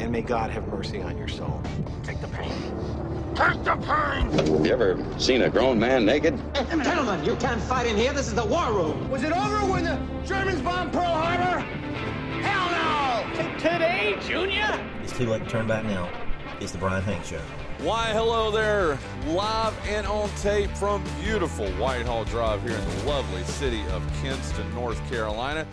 and may God have mercy on your soul. Take the pain. Take the pain! Have you ever seen a grown man naked? Gentlemen, you can't fight in here. This is the war room. Was it over when the Germans bombed Pearl Harbor? Hell no! Today, Junior? It's too late to turn back now. It's the Brian Hank Show. Why, hello there, live and on tape from beautiful Whitehall Drive here in the lovely city of Kinston, North Carolina.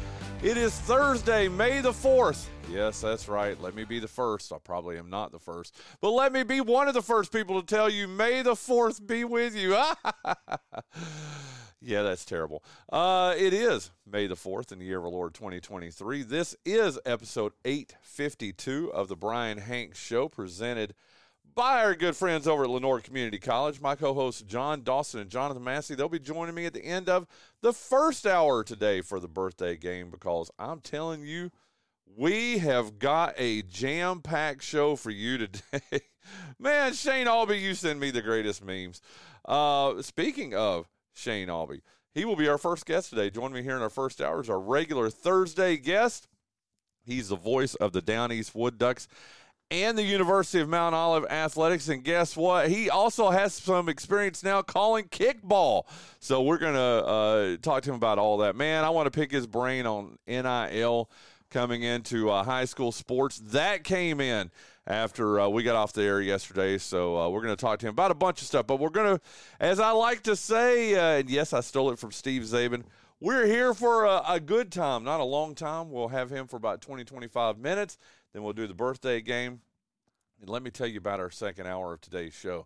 It is Thursday, May the 4th. Yes, that's right. Let me be the first. I probably am not the first, but let me be one of the first people to tell you, May the 4th be with you. yeah, that's terrible. Uh, it is May the 4th in the year of our Lord 2023. This is episode 852 of the Brian Hank Show presented by our good friends over at Lenoir Community College. My co hosts, John Dawson and Jonathan Massey, they'll be joining me at the end of the first hour today for the birthday game because I'm telling you, we have got a jam packed show for you today. Man, Shane Aube, you send me the greatest memes. Uh, speaking of Shane Aube, he will be our first guest today. Join me here in our first hour as our regular Thursday guest. He's the voice of the Down East Wood Ducks and the University of Mount Olive Athletics. And guess what? He also has some experience now calling kickball. So we're going to uh, talk to him about all that. Man, I want to pick his brain on NIL coming into uh, high school sports. That came in after uh, we got off the air yesterday. So uh, we're going to talk to him about a bunch of stuff. But we're going to, as I like to say, uh, and yes, I stole it from Steve Czaban. We're here for a, a, good time, not a long time. We'll have him for about 20, 25 minutes. Then we'll do the birthday game. And let me tell you about our second hour of today's show.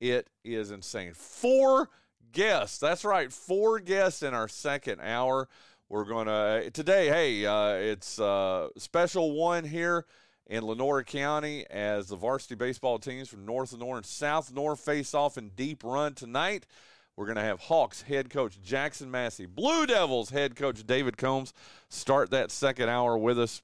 It is insane. Four guests. That's right, four guests in our second hour. We're going to, today, hey, uh, it's a special one here in Lenoir County as the varsity baseball teams from North Lenoir and South Lenoir face off in deep run tonight. We're going to have Hawks head coach Jackson Massey, Blue Devils head coach David Combs start that second hour with us.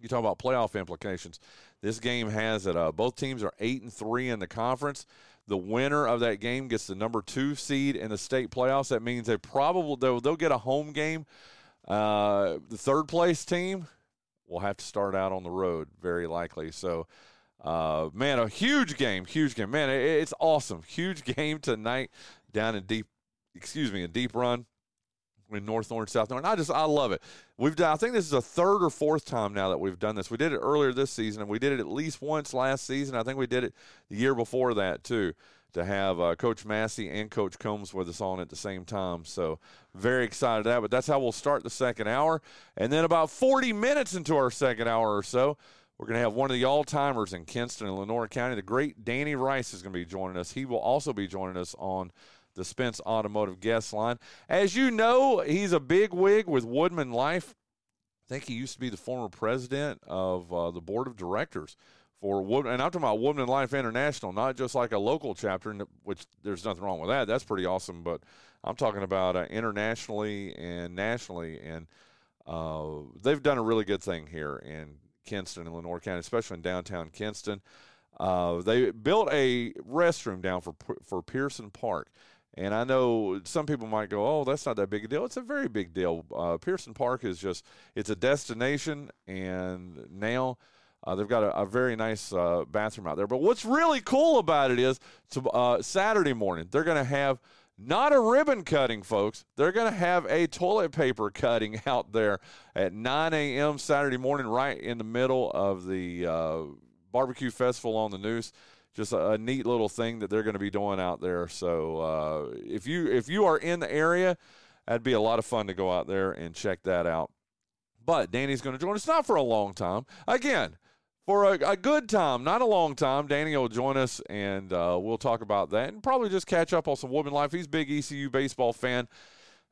You talk about playoff implications. This game has it. Uh, both teams are eight and three in the conference. The winner of that game gets the number two seed in the state playoffs. That means they probably they'll, they'll get a home game. Uh, the third place team will have to start out on the road, very likely. So, uh, man, a huge game, huge game, man. It, it's awesome, huge game tonight down in deep. Excuse me, a deep run in North Orange, South Orange. I just I love it. We've done. I think this is a third or fourth time now that we've done this. We did it earlier this season, and we did it at least once last season. I think we did it the year before that too. To have uh, Coach Massey and Coach Combs with us on at the same time, so very excited that. But that's how we'll start the second hour, and then about 40 minutes into our second hour or so, we're going to have one of the all timers in Kinston and Lenoir County. The great Danny Rice is going to be joining us. He will also be joining us on the Spence Automotive guest line. As you know, he's a big wig with Woodman Life. I think he used to be the former president of uh, the board of directors for Woodman. And I'm talking about Woodman Life International, not just like a local chapter, which there's nothing wrong with that. That's pretty awesome. But I'm talking about uh, internationally and nationally. And uh, they've done a really good thing here in Kinston and Lenoir County, especially in downtown Kinston. Uh, they built a restroom down for for Pearson Park. And I know some people might go, "Oh, that's not that big a deal." It's a very big deal. Uh, Pearson Park is just it's a destination, and now uh, they've got a, a very nice uh, bathroom out there. But what's really cool about it is to, uh, Saturday morning they're going to have not a ribbon cutting, folks. They're going to have a toilet paper cutting out there at 9 a.m. Saturday morning, right in the middle of the uh, barbecue festival on the Neuse just a, a, neat little thing that they're going to be doing out there. So uh, if you if you are in the area, that'd be a lot of fun to go out there and check that out. But Danny's going to join us not for a long time. Again, for a, a, good time, not a long time. Danny will join us and uh, we'll talk about that and probably just catch up on some Woodman life. He's a big ECU baseball fan.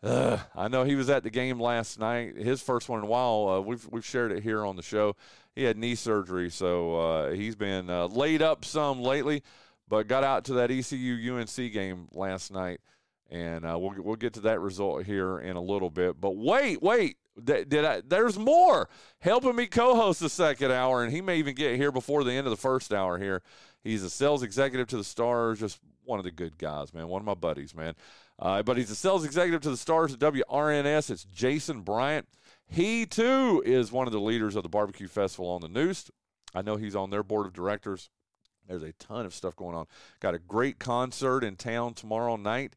Uh, I know he was at the game last night, his first one in a while. Uh, we've we've shared it here on the show he had knee surgery, so uh, he's been uh, laid up some lately. but got out to that ECU UNC game last night, and uh, we'll we'll get to that result here in a little bit. But wait, wait, did, did I? There's more helping me co-host the second hour, and he may even get here before the end of the first hour. Here, he's a sales executive to the Stars, just one of the good guys, man. One of my buddies, man. Uh, but he's a sales executive to the Stars at WRNS. It's Jason Bryant. He too is one of the leaders of the barbecue festival on the Neuse. I know he's on their board of directors. There's a ton of stuff going on. Got a great concert in town tomorrow night.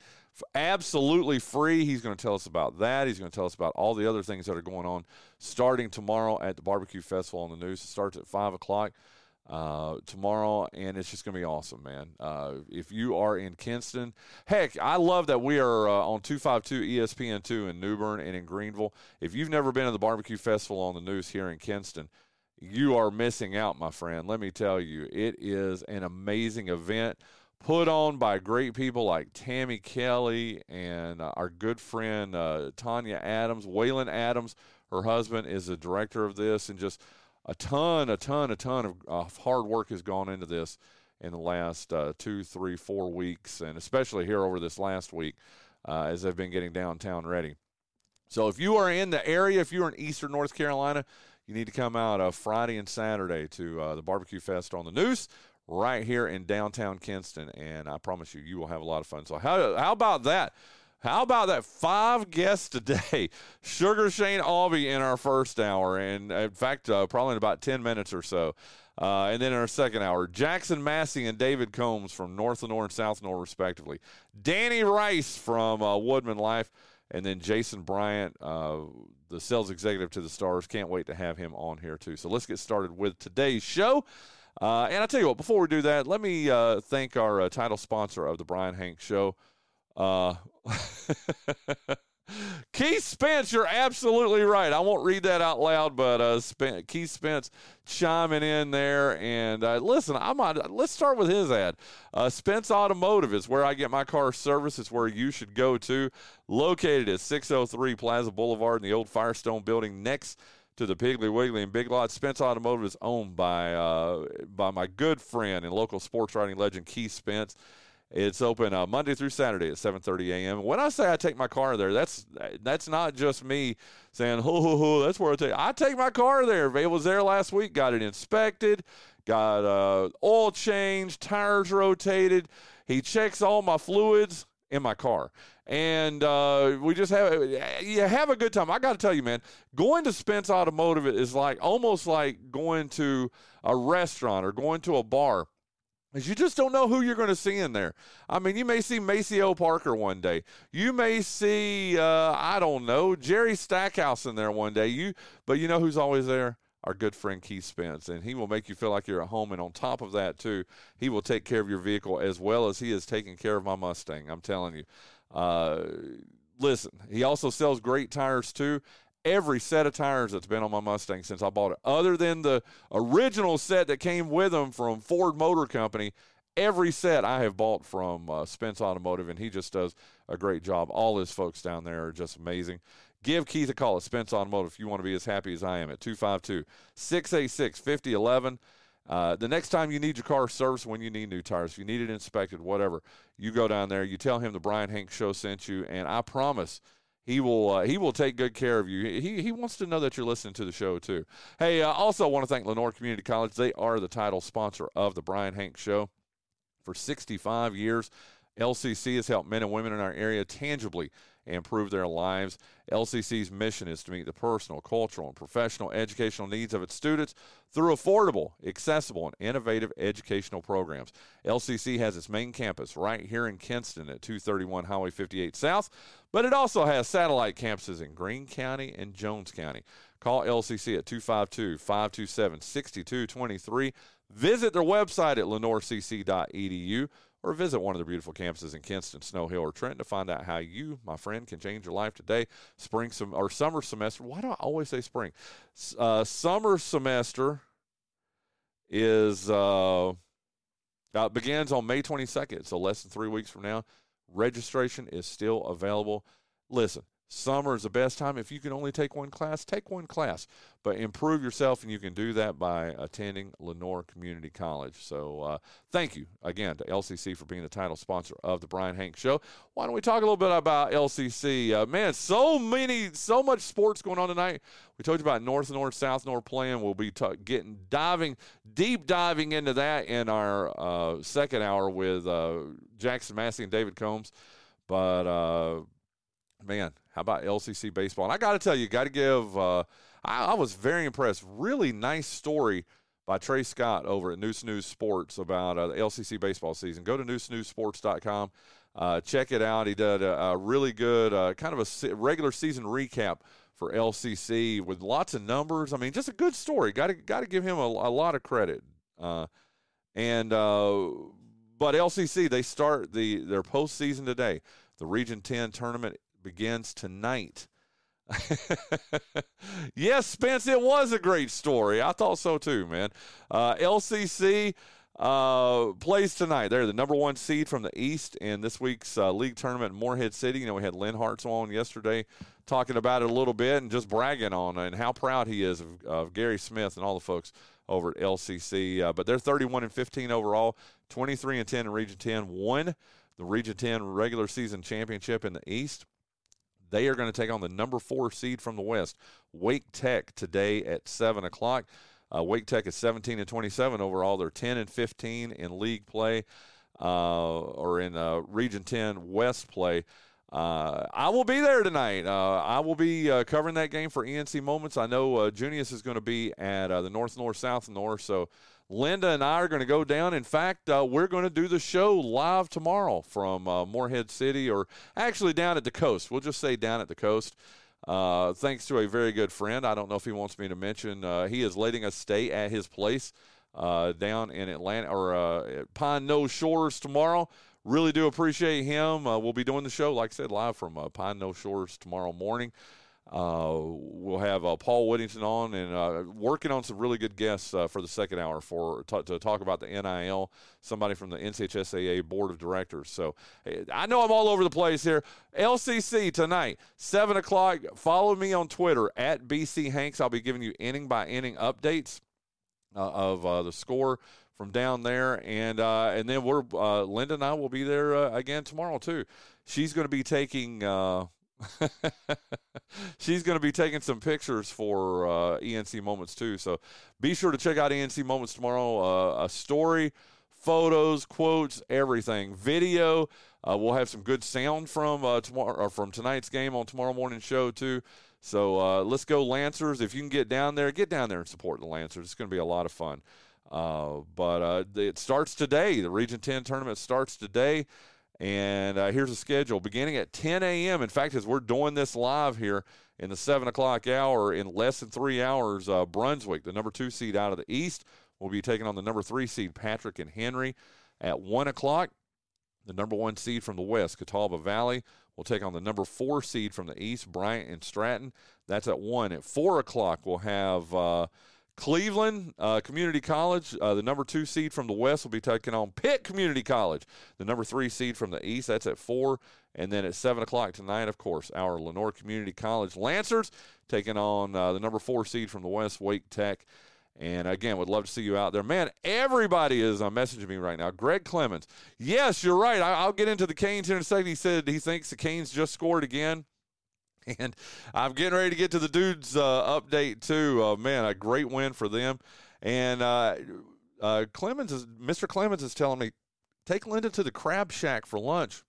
Absolutely free. He's going to tell us about that. He's going to tell us about all the other things that are going on starting tomorrow at the Barbecue Festival on the Neuse. It starts at 5 o'clock uh, tomorrow, and it's just going to be awesome, man. Uh, if you are in Kinston, heck, I love that we are uh, on 252 ESPN2 in New Bern and in Greenville. If you've never been to the Barbecue Festival on the Neuse here in Kinston, you are missing out, my friend. Let me tell you, it is an amazing event put on by great people like Tammy Kelly and uh, our good friend uh, Tanya Adams, Waylon Adams. Her husband is the director of this, and just a ton, a ton, a ton of uh, hard work has gone into this in the last uh, two, three, four weeks, and especially here over this last week uh, as they've been getting downtown ready. So if you are in the area, if you're in Eastern North Carolina, you need to come out uh, Friday and Saturday to uh, the Barbecue Fest on the Neuse right here in downtown Kinston, and I promise you, you will have a lot of fun. So how how about that? How about that? Five guests today. Sugar Shane Aube in our first hour, and in fact, uh, probably in about 10 minutes or so. Uh, and then in our second hour, Jackson Massey and David Combs from North Lenoir and South Lenoir, respectively. Danny Rice from uh, Woodman Life, and then Jason Bryant, uh, the sales executive to the Stars. Can't wait to have him on here, too. So let's get started with today's show. Uh, and I tell you what, before we do that, let me uh, thank our title sponsor of the Brian Hank Show. Keith Spence, you're absolutely right. I won't read that out loud, but uh, Keith Spence chiming in there. And uh, listen, I might let's start with his ad. Uh, Spence Automotive is where I get my car service. It's where you should go to. Located at 603 Plaza Boulevard in the old Firestone building next to the Piggly Wiggly and Big Lot. Spence Automotive is owned by uh, by my good friend and local sports writing legend Keith Spence. It's open uh, Monday through Saturday at 7:30 a.m. When I say I take my car there, that's that's not just me saying, "Ho ho ho." That's where I take. I take my car there. It was there last week. Got it inspected. Got uh, oil changed, tires rotated. He checks all my fluids in my car, and uh, we just have you have a good time. I got to tell you, man, going to Spence Automotive is like almost like going to a restaurant or going to a bar is you just don't know who you're going to see in there. I mean, you may see Maceo Parker one day. You may see, uh, I don't know, Jerry Stackhouse in there one day. You, but you know who's always there? Our good friend Keith Spence, and he will make you feel like you're at home. And on top of that, too, he will take care of your vehicle as well as he is taking care of my Mustang. I'm telling you. Uh, listen, he also sells great tires too every set of tires that's been on my Mustang since I bought it, other than the original set that came with them from Ford Motor Company. Every set I have bought from uh, Spence Automotive, and he just does a great job. All his folks down there are just amazing. Give Keith a call at Spence Automotive if you want to be as happy as I am at 252 686 5011. Uh, the next time you need your car serviced, when you need new tires, if you need it inspected, whatever, you go down there, you tell him the Brian Hank Show sent you, and I promise – he will uh, he will take good care of you. He he wants to know that you're listening to the show too. Hey, I uh, also want to thank Lenoir Community College. They are the title sponsor of the Brian Hank Show for 65 years. LCC has helped men and women in our area tangibly improve their lives. LCC's mission is to meet the personal, cultural, and professional educational needs of its students through affordable, accessible, and innovative educational programs. LCC has its main campus right here in Kinston at 231 Highway 58 South, but it also has satellite campuses in Greene County and Jones County. Call LCC at 252 527 6223. Visit their website at lenoircc.edu or visit one of the beautiful campuses in Kinston, Snow Hill, or Trenton to find out how you, my friend, can change your life today. Spring or summer semester. Why do I always say spring? Uh, summer semester is uh, uh, begins on May 22nd, so less than three weeks from now. Registration is still available. Listen, Summer is the best time. If you can only take one class, take one class, but improve yourself, and you can do that by attending Lenoir Community College. So, uh, thank you again to LCC for being the title sponsor of the Brian Hank Show. Why don't we talk a little bit about LCC? Uh, man, so many, so much sports going on tonight. We told you about North and North, South and North playing. We'll be t- getting diving, deep diving into that in our uh, second hour with uh, Jackson Massey and David Combs. But uh, man, how about LCC baseball? And I got to tell you, got to give. Uh, I, I, was very impressed. Really nice story by Trey Scott over at Neuse News Sports about uh, the LCC baseball season. Go to newsnewsports.com. Uh, check it out. He did a, a really good uh, kind of a regular season recap for LCC with lots of numbers. I mean, just a good story. Got to got to give him a, a lot of credit. Uh, and uh, but LCC they start the their postseason today. The Region 10 tournament begins tonight. yes, Spence, it was a great story. I thought so too, man. Uh, LCC uh, plays tonight. They're the number one seed from the East in this week's uh, league tournament in Morehead City. You know, we had Lynn Hartz on yesterday talking about it a little bit and just bragging on and how proud he is of, of Gary Smith and all the folks over at LCC. Uh, but they're 31 and 15 overall, 23 and 10 in Region 10, won the Region 10 regular season championship in the East. They are going to take on the number four seed from the West, Wake Tech, today at 7 o'clock. Uh, Wake Tech is 17 and 27 overall. They're 10 and 15 in league play uh, or in uh, Region 10 West play. Uh, I will be there tonight. Uh, I will be uh, covering that game for ENC Moments. I know Junius is going to be at the North, North, South, North. So Linda and I are going to go down. In fact, uh, we're going to do the show live tomorrow from uh, Morehead City, or actually down at the coast. We'll just say down at the coast. Uh, thanks to a very good friend. I don't know if he wants me to mention. Uh, he is letting us stay at his place uh, down in Atlanta or uh, Pine Knoll Shores tomorrow. Really do appreciate him. we'll be doing the show, like I said, live from Pine Knoll Shores tomorrow morning. Uh, we'll have uh, Paul Whittington on and uh, working on some really good guests uh, for the second hour for t- to talk about the NIL. Somebody from the NCHSAA board of directors. So I know I'm all over the place here. LCC tonight, seven o'clock. Follow me on Twitter at BC Hanks. I'll be giving you inning by inning updates uh, of uh, the score from down there, and and then we're Linda and I will be there again tomorrow too. She's going to be taking. She's going to be taking some pictures for uh, ENC Moments too. So be sure to check out ENC Moments tomorrow. Uh, a story, photos, quotes, everything, video. Uh, we'll have some good sound from uh, tomorrow from tonight's game on tomorrow morning show too. So uh, let's go Lancers! If you can get down there, get down there and support the Lancers. It's going to be a lot of fun. Uh, but it starts today. The Region 10 tournament starts today. And uh, here's the schedule beginning at 10 a.m. In fact, as we're doing this live here in the 7 o'clock hour, in less than three hours, uh, Brunswick, the number two seed out of the East, will be taking on the number three seed, Patrick and Henry. At 1 o'clock, the number one seed from the West, Catawba Valley, will take on the number four seed from the East, Bryant and Stratton. That's at 1. At 4 o'clock, we'll have. Uh, Cleveland uh, Community College, uh, the number two seed from the West, will be taking on Pitt Community College, the number three seed from the East. That's at four. And then at 7 o'clock tonight, of course, our Lenoir Community College Lancers taking on uh, the number four seed from the West, Wake Tech. And again, would love to see you out there. Man, everybody is uh, messaging me right now. Greg Clemens. Yes, you're right. I- will get into the Canes here in a second. He said he thinks the Canes just scored again. And I'm getting ready to get to the dudes uh, update too. Uh, man, a great win for them. And uh, uh, Clemens is Mr. Clemens is telling me take Linda to the Crab Shack for lunch,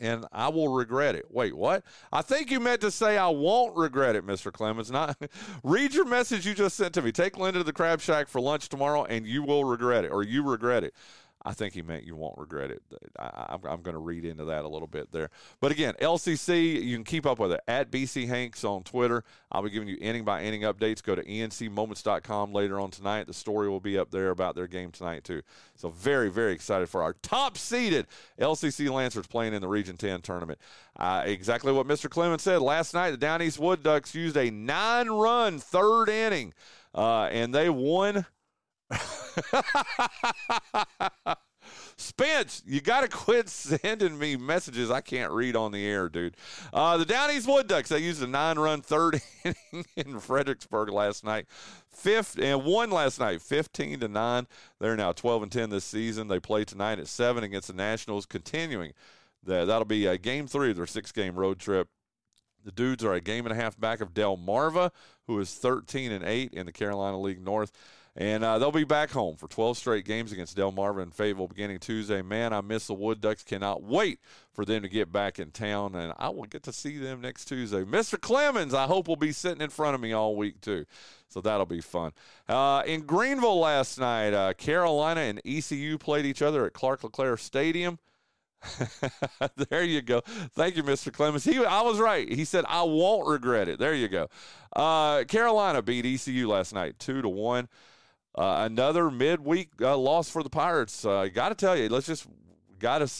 and I will regret it. Wait, what? I think you meant to say I won't regret it, Mr. Clemens. Not read your message you just sent to me. Take Linda to the Crab Shack for lunch tomorrow, and you will regret it, or you regret it. I think he meant you won't regret it. I, am going to read into that a little bit there. But again, LCC, you can keep up with it at BC Hanks on Twitter. I'll be giving you inning by inning updates. Go to encmoments.com later on tonight. The story will be up there about their game tonight, too. So, very, very excited for our top seeded LCC Lancers playing in the Region 10 tournament. Uh, exactly what Mr. Clemens said. Last night, the Down East Wood Ducks used a nine run third inning, uh, and they won Spence, you got to quit sending me messages I can't read on the air, dude. Uh, the Down East Wood Ducks, they used a nine run third inning in Fredericksburg last night. Fifth and one last night, 15 to 9. They're now 12 and 10 this season. They play tonight at 7 against the Nationals, continuing. The, that'll be a game three of their six game road trip. The dudes are a game and a half back of Delmarva, who is 13 and 8 in the Carolina League North. And uh, they'll be back home for 12 straight games against Delmarva and Fayetteville beginning Tuesday. Man, I miss the Wood Ducks. Cannot wait for them to get back in town, and I will get to see them next Tuesday. Mr. Clemens, I hope will be sitting in front of me all week too, so that'll be fun. Uh, in Greenville last night, uh, Carolina and ECU played each other at Clark LeClair Stadium. there you go. Thank you, Mr. Clemens. He, I was right. He said, "I won't regret it." There you go. Uh, Carolina beat ECU last night, two to one. Uh, another midweek uh, loss for the Pirates. Uh, Got to tell you, let's just got to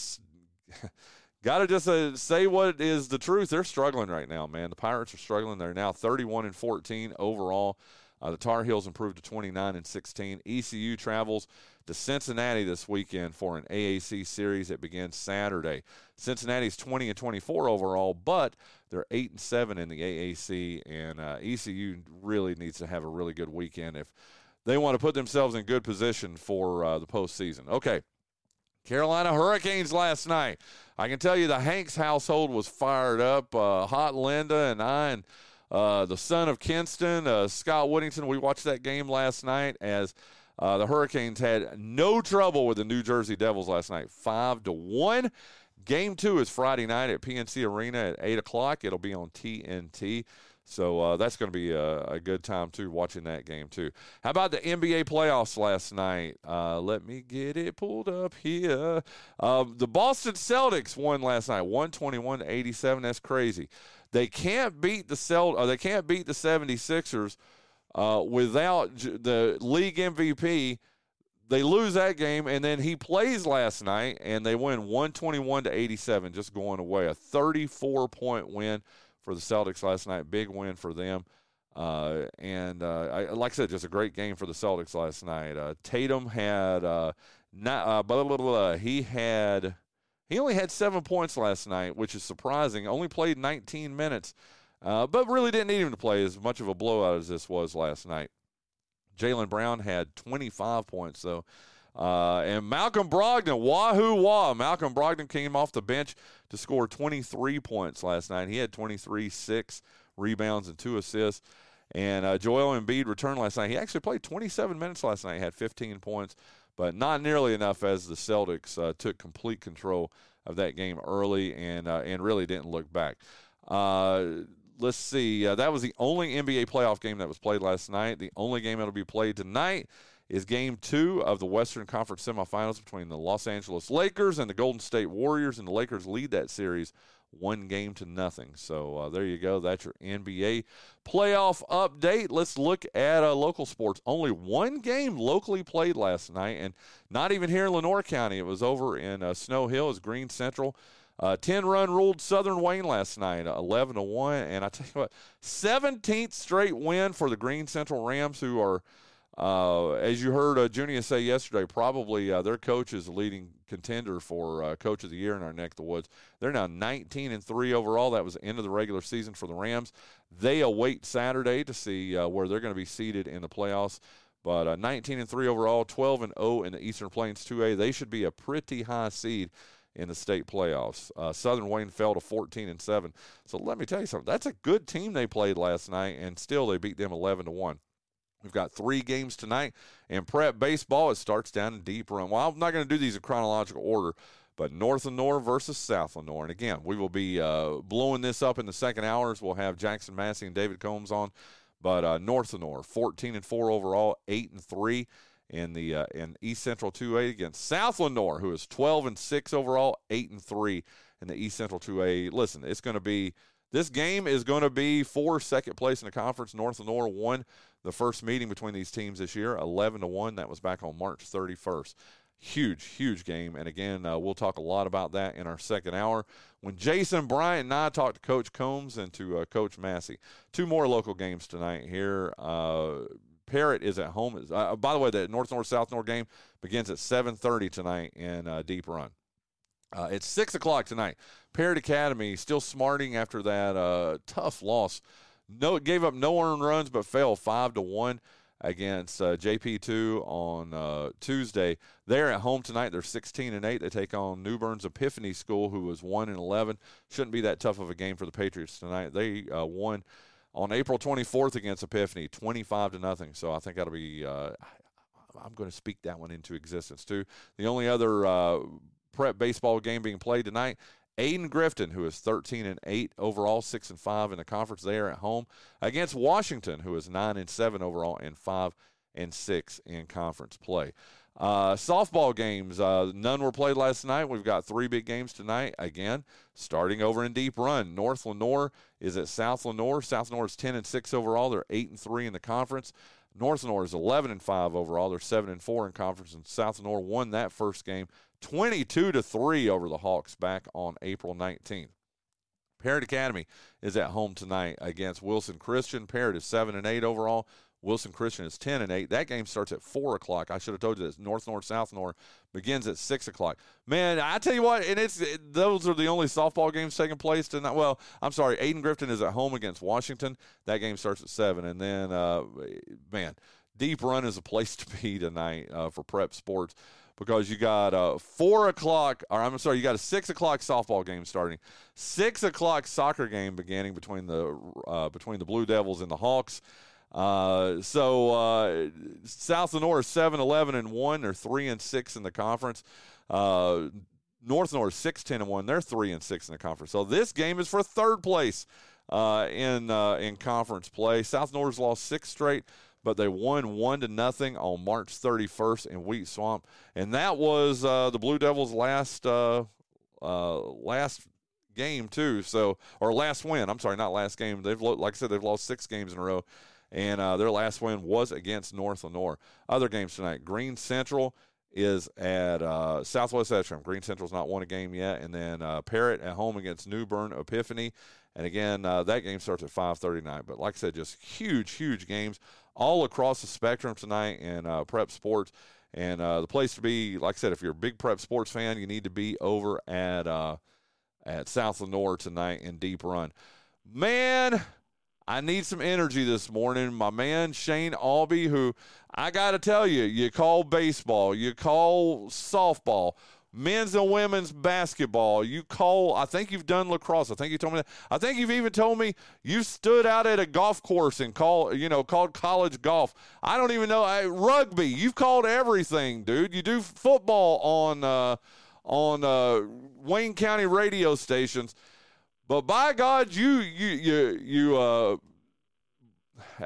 got to just uh, say what is the truth. They're struggling right now, man. The Pirates are struggling. They're now 31 and 14 overall. Uh, the Tar Heels improved to 29 and 16. ECU travels to Cincinnati this weekend for an AAC series that begins Saturday. Cincinnati's 20 and 24 overall, but they're 8 and 7 in the AAC, and uh, ECU really needs to have a really good weekend if they want to put themselves in good position for uh, the postseason. Okay. Carolina Hurricanes last night. I can tell you the Hanks household was fired up. Uh, Hot Linda and I and uh, the son of Kinston, uh, Scott Woodington, we watched that game last night as uh, the Hurricanes had no trouble with the New Jersey Devils last night, five to one. Game two is Friday night at PNC Arena at eight o'clock. It'll be on TNT. So uh, that's going to be a, a, good time too, watching that game too. How about the NBA playoffs last night? Uh, let me get it pulled up here. Um, the Boston Celtics won last night, one twenty one to eighty seven. That's crazy. They can't beat the Celt- they can't beat the 76ers uh, without the league MVP. They lose that game, and then he plays last night, and they win 121 to 87, just going away. A 34 point win for the Celtics last night. Big win for them. Uh, and uh, I, like I said, just a great game for the Celtics last night. Uh, Tatum had uh, not, blah, blah, blah, he had he only had seven points last night, which is surprising. Only played 19 minutes, but really didn't need him to play as much of a blowout as this was last night. Jaylen Brown had 25 points, though. Uh, and Malcolm Brogdon, wahoo wah. Malcolm Brogdon came off the bench to score 23 points last night. He had 23, six rebounds, and two assists. And uh, Joel Embiid returned last night. He actually played 27 minutes last night. He had 15 points but not nearly enough as the Celtics uh, took complete control of that game early and uh, and really didn't look back. Uh, let's see. Uh, that was the only NBA playoff game that was played last night. The only game that'll be played tonight is Game Two of the Western Conference semifinals between the Los Angeles Lakers and the Golden State Warriors, and the Lakers lead that series one game to nothing. So uh, there you go. That's your NBA playoff update. Let's look at uh, local sports. Only one game locally played last night, and not even here in Lenoir County. It was over in uh, Snow Hill. It's Greene Central. Uh, 10 run ruled Southern Wayne last night, 11 to 1. And I tell you what, 17th straight win for the Greene Central Rams, who are uh, as you heard uh, Junior say yesterday, probably uh, their coach is the leading contender for uh, coach of the year in our neck of the woods. They're now 19 and three overall. That was the end of the regular season for the Rams. They await Saturday to see uh, where they're going to be seated in the playoffs. But uh, 19 and three overall, 12 and 0 in the Eastern Plains 2A. They should be a pretty high seed in the state playoffs. Uh, Southern Wayne fell to 14 and 7. So let me tell you something. That's a good team they played last night, and still they beat them 11 to 1. We've got three games tonight. And prep baseball, it starts down in Deep Run. Well, I'm not going to do these in chronological order, but North Lenoir versus South Lenoir. And again, we will be uh, blowing this up in the second hours. We'll have Jackson Massey and David Combs on. But uh, North Lenoir, 14 and 4 overall, 8 and 3 in the uh, in East Central 2A against South Lenoir, who is 12 and 6 overall, 8 and 3 in the East Central 2A. Listen, it's going to be this game is going to be for second place in the conference. North Lenoir won the first meeting between these teams this year, 11 to 1. That was back on March 31st. Huge, huge game. And again, uh, we'll talk a lot about that in our second hour when Jason Bryant and I talk to Coach Combs and to uh, Coach Massey. Two more local games tonight here. Uh, Parrott is at home. Uh, by the way, the North North South North game begins at 7:30 tonight in uh, Deep Run. Uh, it's six o'clock tonight. Parrott Academy still smarting after that uh, tough loss. No, gave up no earned runs, but fell five to one against uh, JP2 on uh, Tuesday. They're at home tonight. They're 16 and 8. They take on New Bern's Epiphany School, who was 1 and 11. Shouldn't be that tough of a game for the Patriots tonight. They uh, won on April 24th against Epiphany, 25 to nothing. So I think that'll be. Uh, I'm going to speak that one into existence too. The only other prep baseball game being played tonight Ayden-Grifton, who is 13 and 8 overall, 6 and 5 in the conference there at home, against Washington, who is 9 and 7 overall and 5 and 6 in conference play. Uh, softball games, uh, none were played last night. We've got three big games tonight. Again, starting over in Deep Run. North Lenoir is at South Lenoir. South Lenoir is 10 and 6 overall. They're 8 and 3 in the conference. North Lenoir is 11 and 5 overall. They're 7 and 4 in conference. And South Lenoir won that first game 22 to 3 over the Hawks back on April 19th. Parrott Academy is at home tonight against Wilson Christian. Parrott is 7 and 8 overall. Wilson Christian is 10 and 8. That game starts at 4 o'clock. I should have told you this. North North South North begins at 6 o'clock. Man, I tell you what, and it's it, those are the only softball games taking place tonight. Well, I'm sorry. Ayden-Grifton is at home against Washington. That game starts at 7. And then, uh, man, Deep Run is a place to be tonight uh, for prep sports because you got a four o'clock, or I'm sorry, you got a six o'clock softball game starting, six o'clock soccer game beginning between the uh, between the Blue Devils and the Hawks. Uh, so uh, South North 7 11 and 1. They're 3 and 6 in the conference. Uh, North North 6 10 and 1. They're 3 and 6 in the conference. So this game is for third place uh, in, uh, in conference play. South North's lost six straight but they won one to nothing on March 31st in Wheat Swamp, and that was uh, the Blue Devils' last uh, uh, last game too. So or last win. I'm sorry, not last game. They've like I said, they've lost six games in a row, and uh, their last win was against North Lenoir. Other games tonight: Greene Central is at uh, Southwest Etrim. Greene Central's not won a game yet, and then uh, Parrott at home against New Bern Epiphany. And again, uh, that game starts at 5:39. But like I said, just huge, huge games all across the spectrum tonight in uh, prep sports. And uh, the place to be, like I said, if you're a big prep sports fan, you need to be over at uh, at South Lenoir tonight in Deep Run. Man, I need some energy this morning. My man Shane Aube, who I got to tell you, you call baseball, you call softball men's and women's basketball. You call, I think you've done lacrosse. I think you told me that. I think you've even told me you stood out at a golf course and call, you know, called college golf. I don't even know. I, rugby. You've called everything, dude. You do football on, uh, on uh, Wayne County radio stations. But by God, you you you you uh,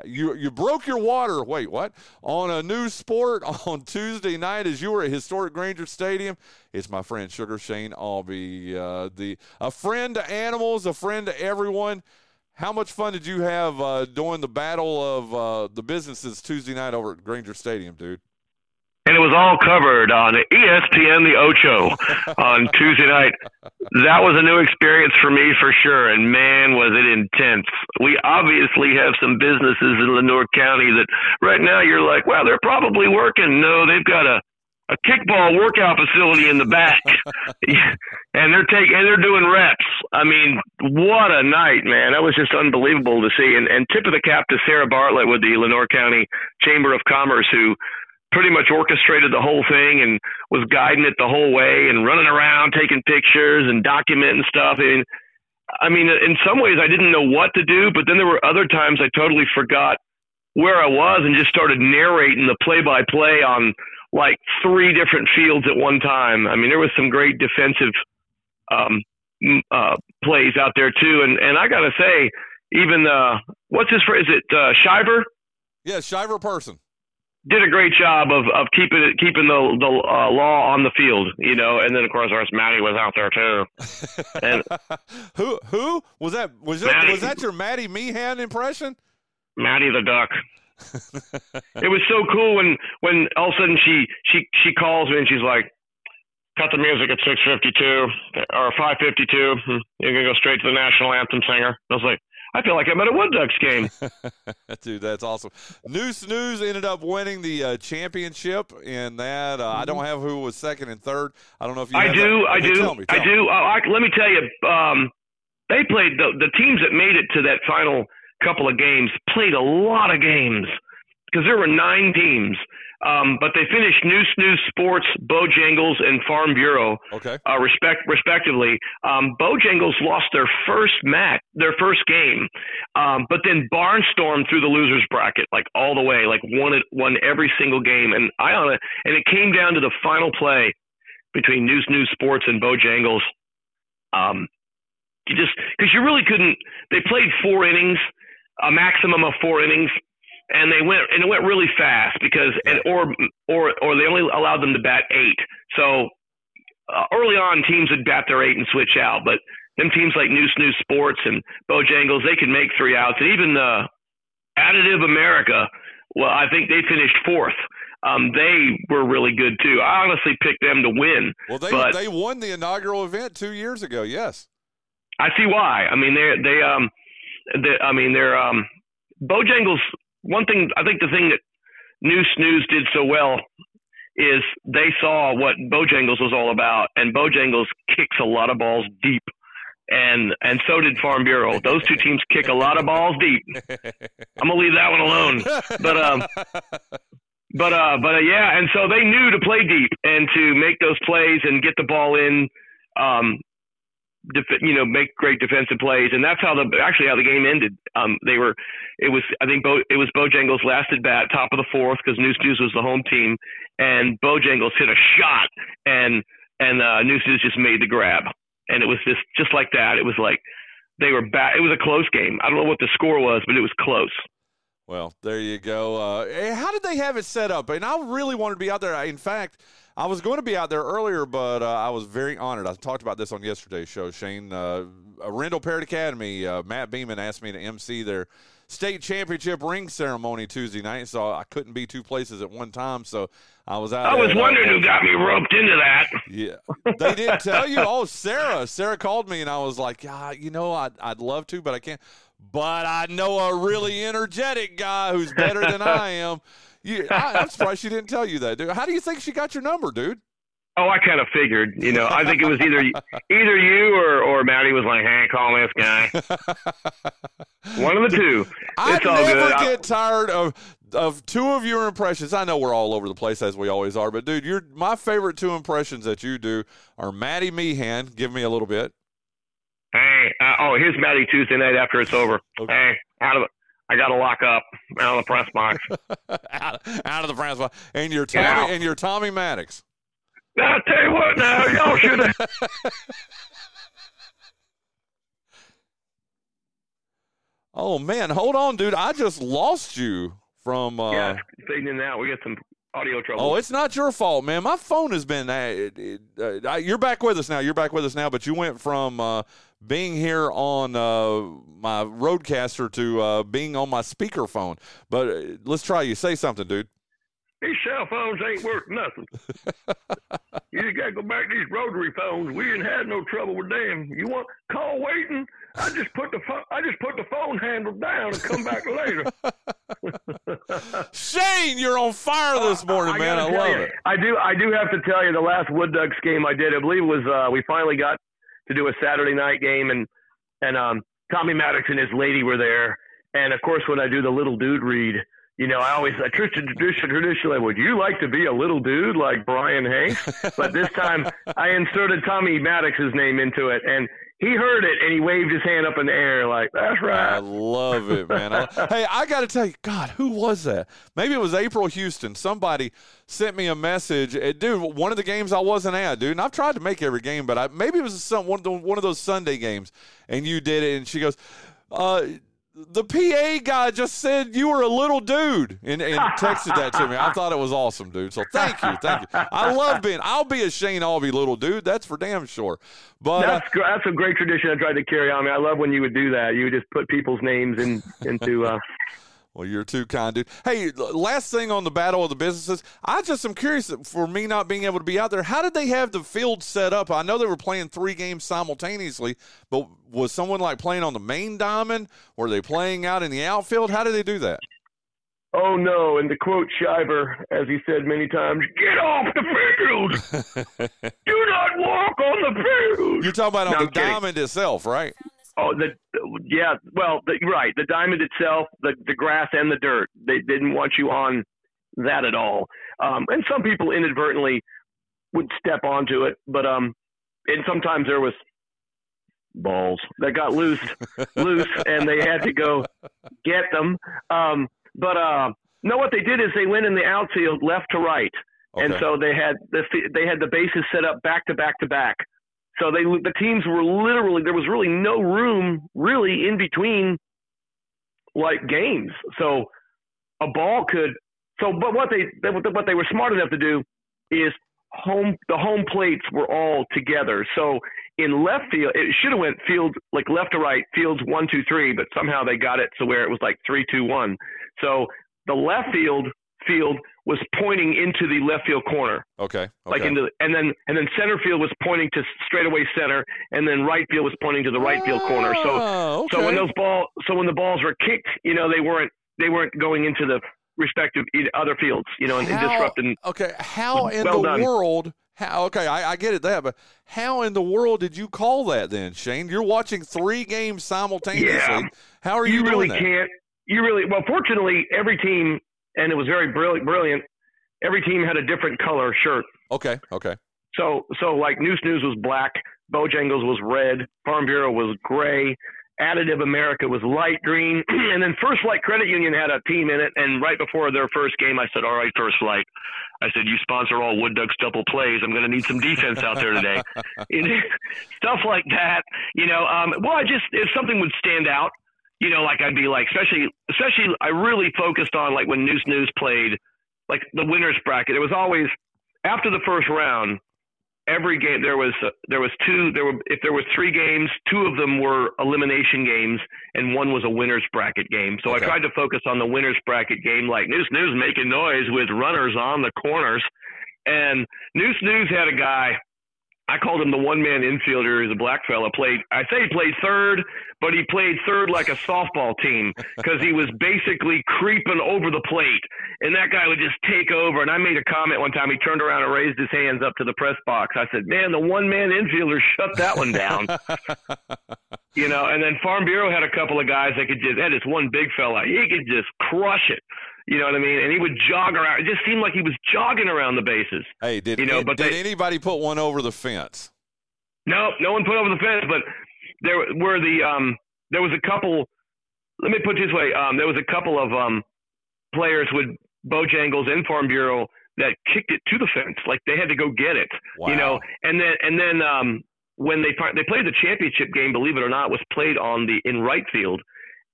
you you broke your water. Wait, what? On a new sport on Tuesday night as you were at historic Grainger Stadium. It's my friend Sugar Shane Aube, uh, the a friend to animals, a friend to everyone. How much fun did you have uh, doing the battle of uh, the businesses Tuesday night over at Grainger Stadium, dude? And it was all covered on ESPN The Ocho on Tuesday night. That was a new experience for me for sure, and man, was it intense. We obviously have some businesses in Lenoir County that right now you're like, wow, they're probably working. No, they've got a a kickball workout facility in the back, and they're taking and they're doing reps. I mean, what a night, man! That was just unbelievable to see. And and tip of the cap to Sarah Bartlett with the Lenoir County Chamber of Commerce, who pretty much orchestrated the whole thing and was guiding it the whole way and running around taking pictures and documenting stuff. And I mean, in some ways, I didn't know what to do, but then there were other times I totally forgot where I was and just started narrating the play-by-play on like three different fields at one time. I mean, there was some great defensive um, uh, plays out there too, and and I gotta say, even uh, what's his is it uh, Shiver? Yeah, Shiver person did a great job of, of keeping it keeping the the uh, law on the field, you know. And then of course, our Maddie was out there too. And who who was that? Was that was that your Maddie Meehan impression? Maddie the duck. it was so cool when when all of a sudden she she she calls me and she's like, "Cut the music at six fifty two or five fifty two. You're gonna go straight to the national anthem singer." I was like, I feel like I'm at a Wood Ducks game. Dude, that's awesome. Neuse News ended up winning the uh, championship in that. Uh, I don't have who was second and third. I don't know if you. I do. I do. Tell me, I do. me. Uh, I, let me tell you. Um, they played the the teams that made it to that final couple of games played a lot of games because there were nine teams. Um, but they finished Neuse News Sports, Bojangles, and Farm Bureau Okay. uh, respect respectively. Um, Bojangles lost their first match, their first game, um, but then barnstormed through the losers bracket like all the way, like won it, won every single game. And I on it, and it came down to the final play between Neuse News Sports and Bojangles. Um, you just because you really couldn't. They played four innings, a maximum of four innings, and they went and it went really fast because and or or or they only allowed them to bat eight. So uh, early on, teams would bat their eight and switch out, but them teams like Neuse News Sports and Bojangles, they could make three outs, and even uh, Additive America. Well, I think they finished fourth. Um, they were really good too. I honestly picked them to win. Well, they but they won the inaugural event two years ago. Yes. I see why. I mean, they they um, they, I mean, they're um, Bojangles. One thing I think the thing that Neuse News did so well is they saw what Bojangles was all about, and Bojangles kicks a lot of balls deep, and and so did Farm Bureau. Those two teams kick a lot of balls deep. I'm gonna leave that one alone, but um, but uh, but uh, yeah, and so they knew to play deep and to make those plays and get the ball in. Um, def- you know, make great defensive plays, and that's how the actually how the game ended. Um, they were, it was I think Bo, it was Bojangles last at bat, top of the fourth, because Neuse News was the home team, and Bojangles hit a shot, and and uh, Neuse News just made the grab, and it was just just like that. It was like they were back. It was a close game. I don't know what the score was, but it was close. Well, there you go. Uh, eh, how did they have it set up? And I really wanted to be out there. I- In fact, I was going to be out there earlier, but uh, I was very honored. I talked about this on yesterday's show. Shane, uh, Rendell Parrott Academy, uh, Matt Beeman asked me to MC their state championship ring ceremony Tuesday night, so I couldn't be two places at one time. So I was out. I was uh, wondering who got me roped into that. Yeah, they didn't tell you. Oh, Sarah. Sarah called me, and I was like, ah, you know, I'd, I'd love to, but I can't. But I know a really energetic guy who's better than I am. You, I, I'm surprised she didn't tell you that, dude. How do you think she got your number, dude? Oh, I kind of figured. You know, I think it was either either you or or Maddie was like, "Hey, call this guy." One of the two. I It's all never good. I- get tired of of two of your impressions. I know we're all over the place as we always are, but dude, you're my favorite two impressions that you do are Maddie Meehan. Give me a little bit. Hey, uh, oh, here's Maddie Tuesday night after it's over. Hey, out of the, I got to lock up out of the press box. out, out of the press box. and your Tommy Yeah. and your Tommy Maddox. I'll tell you what now, y'all should have. Oh man, hold on, dude. I just lost you from. Uh, yeah, fading in out. We got some audio trouble. Oh, it's not your fault, man. My phone has been. Uh, it, it, uh, you're back with us now. You're back with us now. But you went from uh, being here on uh, my roadcaster to uh, being on my speakerphone. But uh, let's try you. Say something, dude. These cell phones ain't worth nothing. you just got to go back to these rotary phones. We ain't had no trouble with them. You want call waiting? I just put the phone. I just put the phone handle down and come back later. Shane, you're on fire this morning, man. I gotta tell love you, it. I do. I do have to tell you, the last Wood Ducks game I did, I believe it was uh, we finally got to do a Saturday night game, and and um, Tommy Maddox and his lady were there, and of course when I do the little dude read, you know, I always I tradition tradition traditionally, would you like to be a little dude like Brian Hanks? but this time I inserted Tommy Maddox's name into it, and he heard it and he waved his hand up in the air like, "That's right. I love it, man. I- hey, I got to tell you, God, who was that? Maybe it was April Houston. Somebody sent me a message. Dude, one of the games I wasn't at, dude, and I've tried to make every game, but I, maybe it was some one of, the, one of those Sunday games, and you did it, and she goes, uh, the PA guy just said you were a little dude and, and texted that to me. I thought it was awesome, dude. So thank you, thank you. I love being. I'll be a Shane Aube little dude. That's for damn sure. But uh, That's gr- that's a great tradition I tried to carry on. I mean, I love when you would do that. You would just put people's names in into. Uh, Well, you're too kind, dude. Hey, last thing on the Battle of the Businesses, I just am curious for me not being able to be out there. How did they have the field set up? I know they were playing three games simultaneously, but was someone like playing on the main diamond? Were they playing out in the outfield? How did they do that? Oh no! And to quote Shiver, as he said many times, "Get off the field! Do not walk on the field." You're talking about No, the I'm kidding. diamond itself, right? Oh, the yeah. Well, the, right. The diamond itself, the the grass and the dirt. They didn't want you on that at all. Um, and some people inadvertently would step onto it, but um, and sometimes there was balls that got loose, loose, and they had to go get them. Um, but uh, no, what they did is they went in the outfield left to right, and so they had the they had the bases set up back to back to back. So they the teams were literally there was really no room really in between like games. So a ball could so but what they what they were smart enough to do is home the home plates were all together. So in left field it should have went field like left to right fields one two three, but somehow they got it to where it was like three two one. So the left field field was pointing into the left field corner Okay. like okay. into and then and then center field was pointing to straightaway center and then right field was pointing to the right field corner so Oh, so when those ball so when the balls were kicked you know they weren't they weren't going into the respective other fields you know and, and disrupting Okay, how in Well the done. world? How okay, I, I get it that, but how in the world did you call that then, Shane? You're watching three games simultaneously. Yeah. How are you, you really doing that? can't you really well fortunately every team and it was very brilliant brilliant every team had a different color shirt Okay, okay. So so like Neuse News was black, Bojangles was red, Farm Bureau was gray, Additive America was light green, and then First Flight Credit Union had a team in it. And right before their first game, I said, "All right, First Flight," I said, "You sponsor all Wood Ducks double plays. I'm going to need some defense out there today." Stuff like that, you know. Um, well, I just if something would stand out, you know, like I'd be like, especially especially I really focused on like when Neuse News played, like the winners bracket. It was always after the first round every game there was uh, there was two there were if there were three games two of them were elimination games and one was a winners bracket game so Okay. i tried to focus on the winners bracket game like Neuse News making noise with runners on the corners and Neuse News had a guy I called him the one man infielder. He's a black fella. Played, I say he played third, but he played third like a softball team because he was basically creeping over the plate. And that guy would just take over. And I made a comment one time. He turned around and raised his hands up to the press box. I said, Man, the one man infielder shut that one down. you know, and then Farm Bureau had a couple of guys that could just, had this one big fella. He could just crush it. You know what I mean? And he would jog around. It just seemed like he was jogging around the bases. Hey, did You know, but did they- anybody put one over the fence? No, no one put over the fence, but there were the um there was a couple let me put it this way, um there was a couple of um players with Bojangles and Farm Bureau that kicked it to the fence. Like they had to go get it. You know, and then and then um when they they played the championship game, believe it or not, was played on the in right field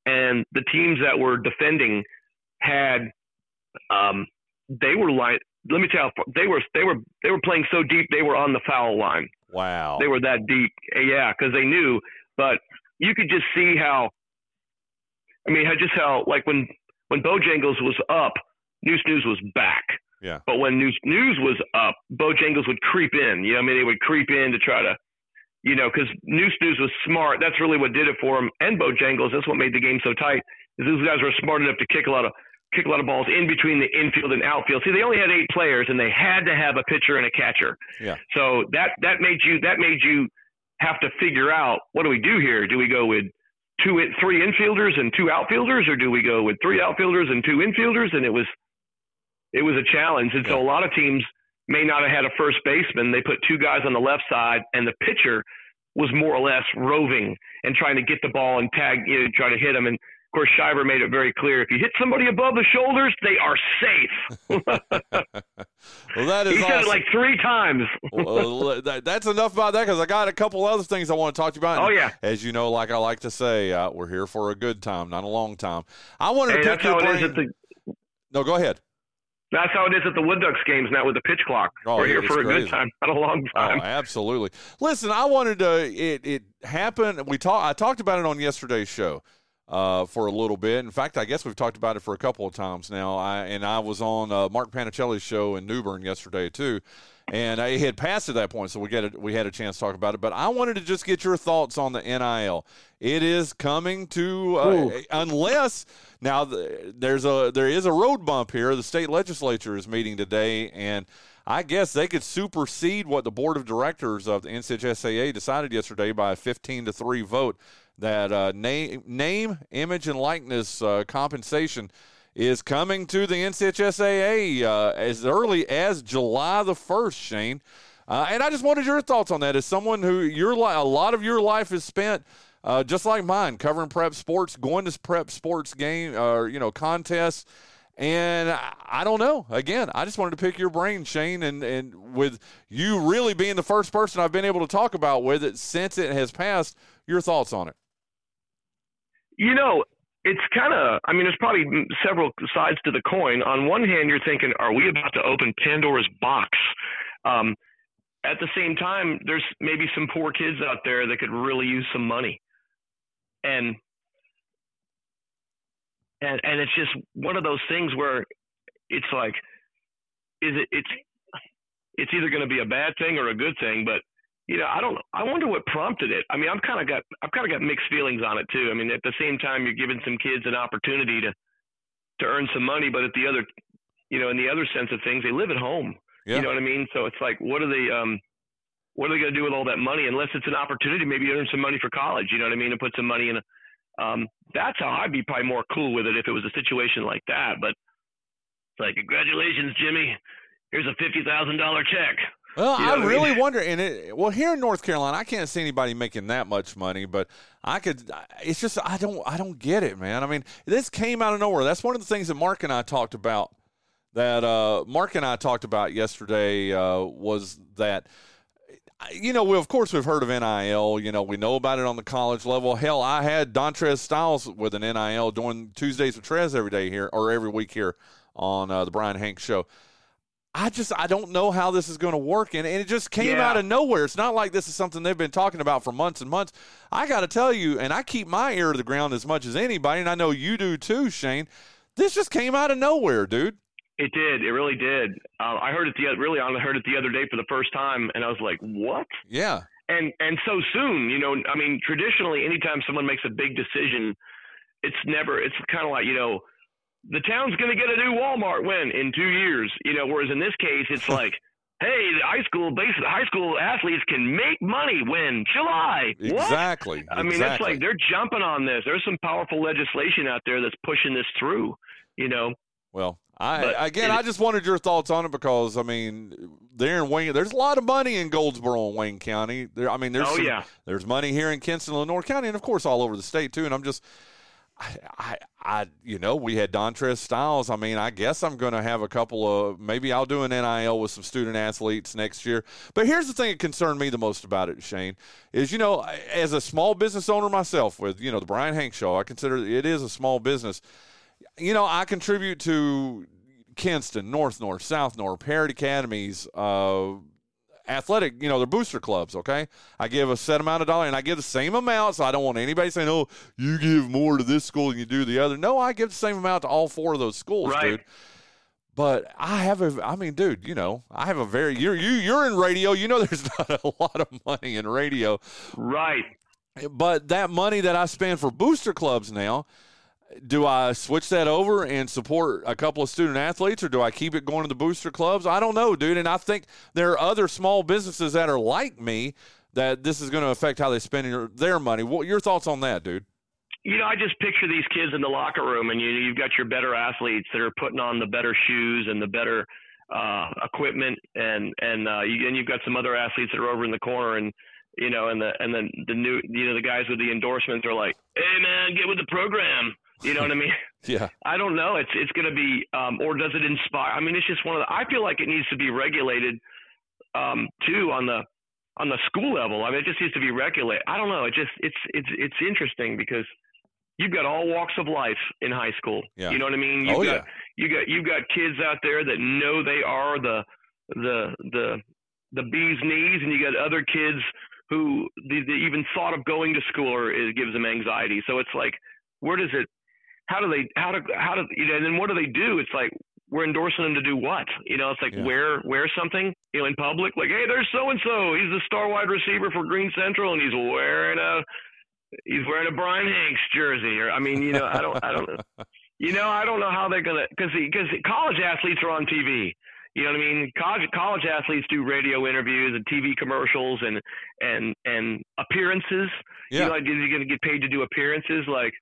and the teams that were defending had um they were like let me tell you, they were they were they were playing so deep they were on the foul line Wow. they were that deep. Yeah, because they knew. But you could just see how. I mean, how just how like when when Bojangles was up, Neuse News was back. Yeah. But when Neuse News was up, Bojangles would creep in. You know, I mean, they would creep in to try to, you know, because Neuse News was smart. That's really what did it for them. And Bojangles, that's what made the game so tight. Is those guys were smart enough to kick a lot of kick a lot of balls in between the infield and outfield. See, they only had eight players, and they had to have a pitcher and a catcher. Yeah. So that that made you that made you have to figure out what do we do here? Do we go with two three infielders and two outfielders, or do we go with three outfielders and two infielders? And it was it was a challenge. And so a lot of teams may not have had a first baseman. They put two guys on the left side, and the pitcher was more or less roving and trying to get the ball and tag, you know, try to hit him. And of course, Shiver made it very clear: if you hit somebody above the shoulders, they are safe. Well, that is he said it like three times. well, that, that's enough about that because I got a couple other things I want to talk to you about. Oh, yeah. As you know, like I like to say, uh, we're here for a good time, not a long time. I wanted Hey, to pick your brain. the no, go ahead. That's how it is at the Wood Ducks games now with the pitch clock. Oh, We're here for a crazy. good time, not a long Oh, time. absolutely. Listen, I wanted to. It it happened. We talked. I talked about it on yesterday's show. Uh, for a little bit. In fact, I guess we've talked about it for a couple of times now. I, and I was on uh, Mark Panicelli's show in New Bern yesterday too, and I had passed at that point, so we get a, we had a chance to talk about it. But I wanted to just get your thoughts on the NIL. It is coming to uh, unless now the, there's a there is a road bump here. The state legislature is meeting today, and I guess they could supersede what the board of directors of the NCHSAA decided yesterday by a 15 to three vote that uh, name, name, image, and likeness uh, compensation is coming to the NCHSAA uh, as early as July the 1st, Shane. Uh, and I just wanted your thoughts on that. As someone who your li- a lot of your life is spent, uh, just like mine, covering prep sports, going to prep sports game or you know contests, and I, I don't know. Again, I just wanted to pick your brain, Shane, and and with you really being the first person I've been able to talk about with it since it has passed. Your thoughts on it? You know, it's kind of, I mean, there's probably several sides to the coin. On one hand, you're thinking, are we about to open Pandora's box? Um, at the same time, there's maybe some poor kids out there that could really use some money. And, and, and it's just one of those things where it's like, is it, it's, it's either going to be a bad thing or a good thing, but you know, I don't. I wonder what prompted it. I mean, I've kind of got I've kind of got mixed feelings on it too. I mean, at the same time, you're giving some kids an opportunity to to earn some money, but at the other, you know, in the other sense of things, they live at home. Yeah. You know what I mean? So it's like, what are they? Um, what are they going to do with all that money? Unless it's an opportunity, maybe earn some money for college. You know what I mean? And put some money in. A, um, that's how I'd be probably more cool with it if it was a situation like that. But it's like, congratulations, Jimmy. Here's a fifty thousand dollar check. Well, you know I really I mean? wonder, and it, well, here in North Carolina, I can't see anybody making that much money, but I could. It's just I don't I don't get it, man. I mean, this came out of nowhere. That's one of the things that Mark and I talked about. That uh, Mark and I talked about yesterday uh, was that you know, we, of course, we've heard of NIL. You know, we know about it on the college level. Hell, I had Dontrez Styles with an NIL doing Tuesdays with Trez every day here or every week here on uh, the Brian Hanks Show. I just I don't know how this is going to work, and, and it just came yeah. out of nowhere. It's not like this is something they've been talking about for months and months. I got to tell you, and I keep my ear to the ground as much as anybody, and I know you do too, Shane. This just came out of nowhere, dude. It did. It really did. Uh, I heard it the really I heard it the other day for the first time, and I was like, "What?" Yeah. And and so soon, you know. I mean, traditionally, anytime someone makes a big decision, it's never. It's kind of like you know the town's going to get a new Walmart when in two years, you know. Whereas in this case, it's like, hey, the high school base, high school athletes can make money when July. Exactly. What? I mean, exactly. it's like they're jumping on this. There's some powerful legislation out there that's pushing this through. You know. Well, I but again, it, I just wanted your thoughts on it because I mean, there in Wayne, there's a lot of money in Goldsboro and Wayne County. There, I mean, there's oh, some, yeah. there's money here in Kinston, Lenoir County, and of course all over the state too. And I'm just, I, I, you know, we had Dontrez Styles. I mean, I guess I'm going to have a couple of maybe I'll do an NIL with some student athletes next year. But here's the thing that concerned me the most about it, Shane, is you know, as a small business owner myself, with you know the Brian Hanks Show, I consider it is a small business. You know, I contribute to Kinston, North North, South North, Parrott Academies, uh, athletic, you know, they're booster clubs, okay? I give a set amount of dollars and I give the same amount, so I don't want anybody saying, oh, you give more to this school than you do the other. No, I give the same amount to all four of those schools, right. dude. But I have a, I mean, dude, you know, I have a very, you're, you, you're in radio. You know, there's not a lot of money in radio. Right. But that money that I spend for booster clubs now, do I switch that over and support a couple of student athletes or do I keep it going to the booster clubs? I don't know, dude. And I think there are other small businesses that are like me that this is going to affect how they spend their money. What your thoughts on that, dude? You know, I just picture these kids in the locker room, and you, you've got your better athletes that are putting on the better shoes and the better uh, equipment, and and uh, you, and you've got some other athletes that are over in the corner, and you know, and the and then the new, you know, the guys with the endorsements are like, "Hey, man, get with the program." You know what I mean? yeah. I don't know. It's it's going to be, um, or does it inspire? I mean, it's just one of the. I feel like it needs to be regulated um, too on the on the school level. I mean, it just needs to be regulated. I don't know. It just it's it's it's interesting because you've got all walks of life in high school. Yeah. You know what I mean? You've oh, got, yeah. You got you've got kids out there that know they are the the the the bee's knees, and you got other kids who the, the even thought of going to school or it gives them anxiety. So it's like where does it? How do they? How do? How do? You know? And then what do they do? It's like we're endorsing them to do what? You know, it's like Yeah. wear wear something you know in public. Like, hey, there's so and so. He's the star wide receiver for Greene Central, and he's wearing a he's wearing a Brian Hanks jersey. Or I mean, you know, I don't I don't. You know, I don't know how they're gonna because because college athletes are on TV. You know what I mean? College college athletes do radio interviews and TV commercials and and and appearances. Yeah. You know, like, is he going to get paid to do appearances? Like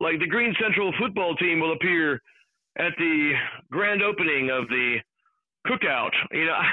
like the Greene Central football team will appear at the grand opening of the cookout. You know.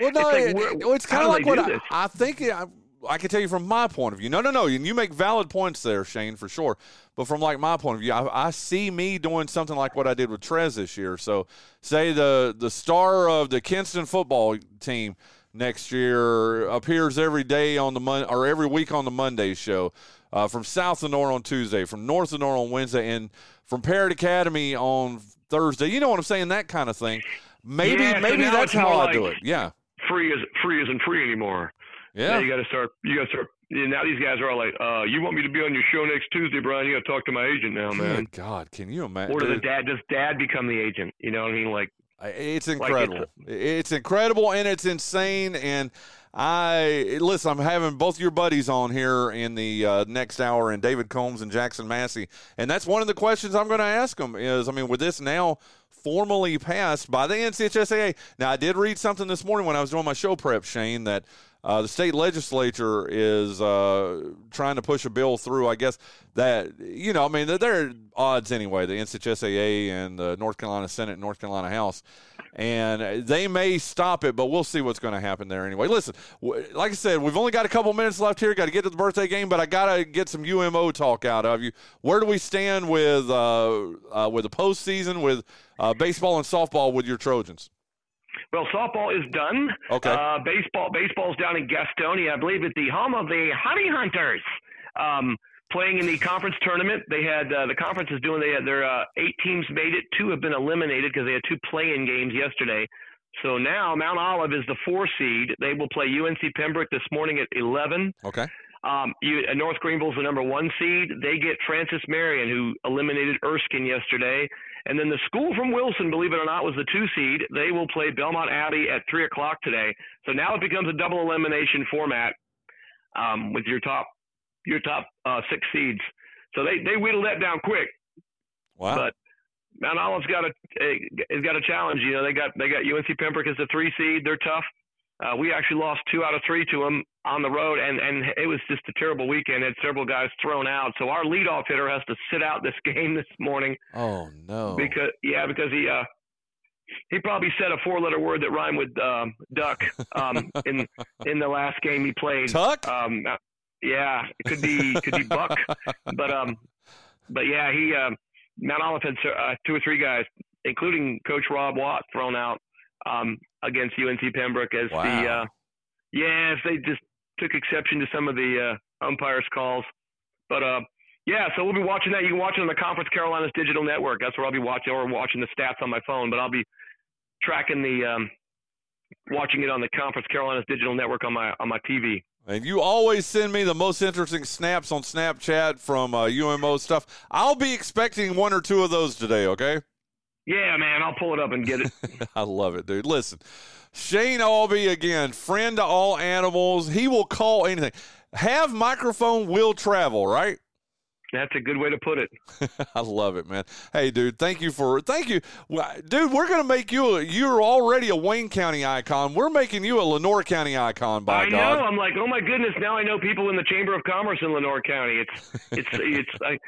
Well, no, it's, like, it- it- it's kind of like what I. I think. I, I can tell you from my point of view. No, no, no. And you make valid points there, Shane, for sure. But from like my point of view, I, I see me doing something like what I did with Trez this year. So, say the the star of the Kinston football team next year appears every day on the mon- or every week on the Monday show. Uh, from South Lenoir on Tuesday, from North Lenoir on Wednesday, and from Parrott Academy on Thursday. You know what I'm saying? That kind of thing. Maybe, Yeah, maybe now that's how more I like- do it. Yeah. free is free isn't free anymore. Yeah. Now you got to start. You got to start. yeah, Now these guys are all like, uh, "You want me to be on your show next Tuesday, Brian? You got to talk to my agent now, man." Good God, can you imagine? Or does the dad? Does dad become the agent? You know what I mean? Like, It's Like, incredible. it's, incredible and it's insane. And I listen. I'm having both your buddies on here in the uh, next hour, and David Combs and Jackson Massey. And that's one of the questions I'm going to ask them. Is I mean, with this now formally passed by the NCHSAA. Now, I did read something this morning when I was doing my show prep, Shane, that uh, the state legislature is uh, trying to push a bill through. I guess that you know, I mean, they're odds anyway. The NCHSAA and the North Carolina Senate, and North Carolina House, and they may stop it, but we'll see what's going to happen there anyway. Listen, w- like I said, we've only got a couple minutes left here. Got to get to the birthday game, but I got to get some UMO talk out of you. Where do we stand with uh, uh, with the postseason with uh, baseball and softball with your Trojans? Well, softball is done. Okay. Uh, baseball, baseball's down in Gastonia, I believe, at the home of the Honey Hunters. Um, playing in the conference tournament, they had uh, the conference is doing. They had their uh, eight teams made it. Two have been eliminated because they had two play-in games yesterday. So now Mount Olive is the four seed. They will play UNC Pembroke this morning at 11. Okay. Um, you, uh, North Greenville's the number one seed. They get Francis Marion, who eliminated Erskine yesterday. And then the school from Wilson, believe it or not, was the two seed. They will play Belmont Abbey at 3 o'clock today. So now it becomes a double elimination format um, with your top your top uh, six seeds. So they, they whittled that down quick. Wow. But Mount Olive's got a has got a challenge. You know, they got they got UNC Pembroke as the three seed. They're tough. Uh, we actually lost two out of three to them on the road, and and it was just a terrible weekend. Had several guys thrown out, so our leadoff hitter has to sit out this game this morning oh no. because yeah, because he uh he probably said a four letter word that rhymed with um, duck um, in in the last game he played. Tuck? Um, uh, yeah, it could be could be buck, but um, but yeah, he um, Mount Olive had uh, two or three guys, including Coach Rob Watt, thrown out um, against UNC Pembroke as the Wow. uh, yeah, they just took exception to some of the uh, umpires' calls, but uh. Yeah, so we'll be watching that. You can watch it on the Conference Carolinas Digital Network. That's where I'll be watching, or watching the stats on my phone. But I'll be tracking the, um, watching it on the Conference Carolinas Digital Network on my on my TV. And you always send me the most interesting snaps on Snapchat from uh, UMO stuff. I'll be expecting one or two of those today, okay? Yeah, man, I'll pull it up and get it. I love it, dude. Listen, Shane Aube, again, friend to all animals. He will call anything. Have microphone will travel, right? That's a good way to put it. I love it, man. Hey, dude, thank you for thank you, dude. We're gonna make you. A, you're already a Wayne County icon. We're making you a Lenoir County icon. By I God, know. I'm like, oh my goodness! Now I know people in the Chamber of Commerce in Lenoir County. It's it's it's. I,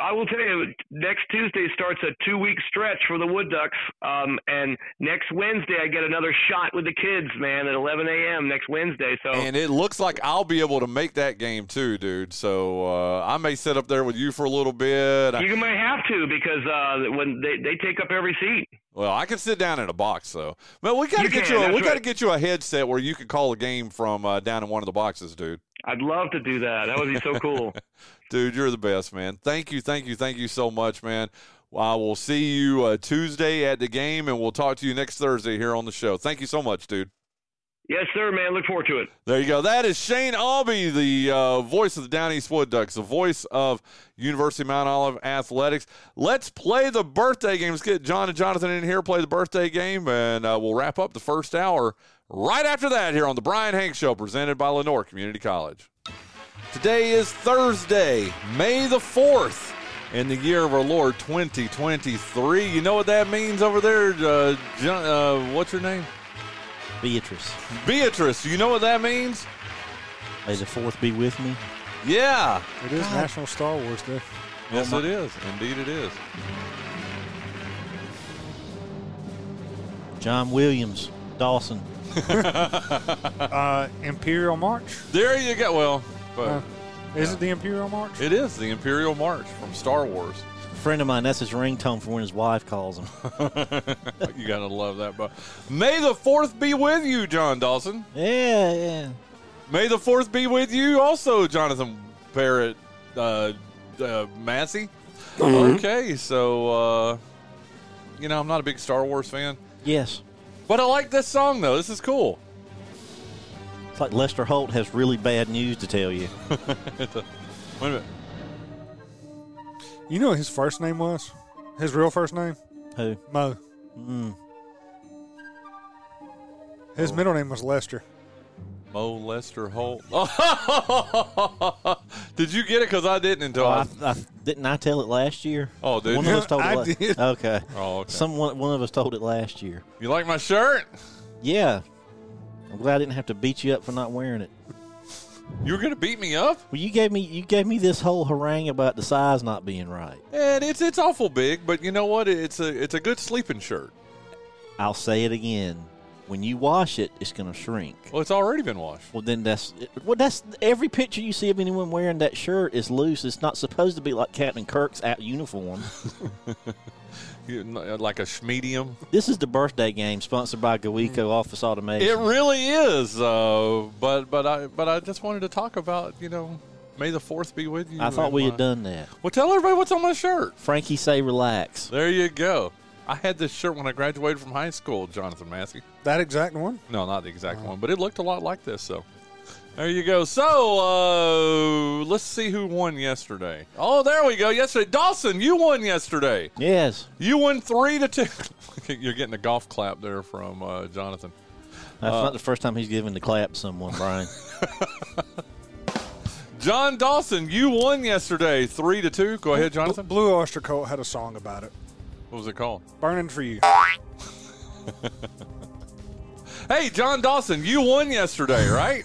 I will tell you, next Tuesday starts a two-week stretch for the Wood Ducks, um, and next Wednesday I get another shot with the kids, man, at 11 a.m. next Wednesday. So And it looks like I'll be able to make that game too, dude. So uh, I may sit up there with you for a little bit. I- you might have to because uh, when they they take up every seat. well, I can sit down in a box though. But we got to get can, you. A, we got to get you a headset where you can call a game from uh, down in one of the boxes, dude. I'd love to do that. That would be so cool. Dude, you're the best, man. Thank you, thank you, thank you so much, man. I will see you uh, Tuesday at the game, and we'll talk to you next Thursday here on the show. Thank you so much, dude. Yes, sir, man. Look forward to it. There you go. That is Shane Aube, the uh, voice of the Down East Wood Ducks, the voice of University of Mount Olive Athletics. Let's play the birthday game. Let's get John and Jonathan in here, play the birthday game, and uh, we'll wrap up the first hour right after that here on the Brian Hank Show, presented by Lenoir Community College. Today is Thursday, May the 4th, in the year of our Lord 2023. You know what that means over there? Uh, John, uh, what's your name? Beatrice. Beatrice. You know what that means? May the fourth be with me. Yeah. It is National Star Wars Day. Yes, Oh, it my- is. Indeed, it is. John Williams, Dawson. uh, Imperial March. There you go. Well, but Uh, is it the Imperial March? it is the Imperial March from Star Wars. A friend of mine, that's his ringtone for when his wife calls him. you gotta love that. But May the Fourth be with you, John Dawson. Yeah, yeah. May the Fourth be with you, also, Jonathan Barrett, uh, uh, Massey. Mhm. Okay, so uh, you know I'm not a big Star Wars fan. Yes. But I like this song though. This is cool. It's like Lester Holt has really bad news to tell you. Wait a minute. You know what his first name was? His real first name? Who? Mo. Mm. His middle name was Lester. Mo Lester Holt. did you get it? Because I didn't until Oh, I. I, I, didn't I tell it last year? Oh, did one of us told I it. la- did. Okay. Oh, okay. Someone, one of us told it last year. You like my shirt? Yeah. I'm glad I didn't have to beat you up for not wearing it. You were gonna beat me up? Well, you gave me you gave me this whole harangue about the size not being right. And it's it's awful big, but you know what? It's a it's a good sleeping shirt. I'll say it again. When you wash it, it's going to shrink. Well, it's already been washed. Well, then that's well. That's every picture you see of anyone wearing that shirt is loose. It's not supposed to be like Captain Kirk's out uniform. You- like a schmedium. this is the birthday game sponsored by GoEco Office Automation. It really is. Uh, but but I but I just wanted to talk about you know May the Fourth be with you. I thought we my- had done that. Well, tell everybody what's on my shirt. Frankie, say relax. There you go. I had this shirt when I graduated from high school, Jonathan Massey. That exact one? No, not the exact one, but it looked a lot like this. So there you go. So uh, let's see who won yesterday. Oh, there we go. Yesterday, Dawson, you won yesterday. Yes. You won three to two. You're getting a golf clap there from uh, Jonathan. That's Uh, not the first time he's given the clap to someone, Brian. John Dawson, you won yesterday, three to two. Go ahead, Jonathan. Blue Oyster Cult had a song about it. What was it called? Burning for You. Hey, John Dawson, you won yesterday, right?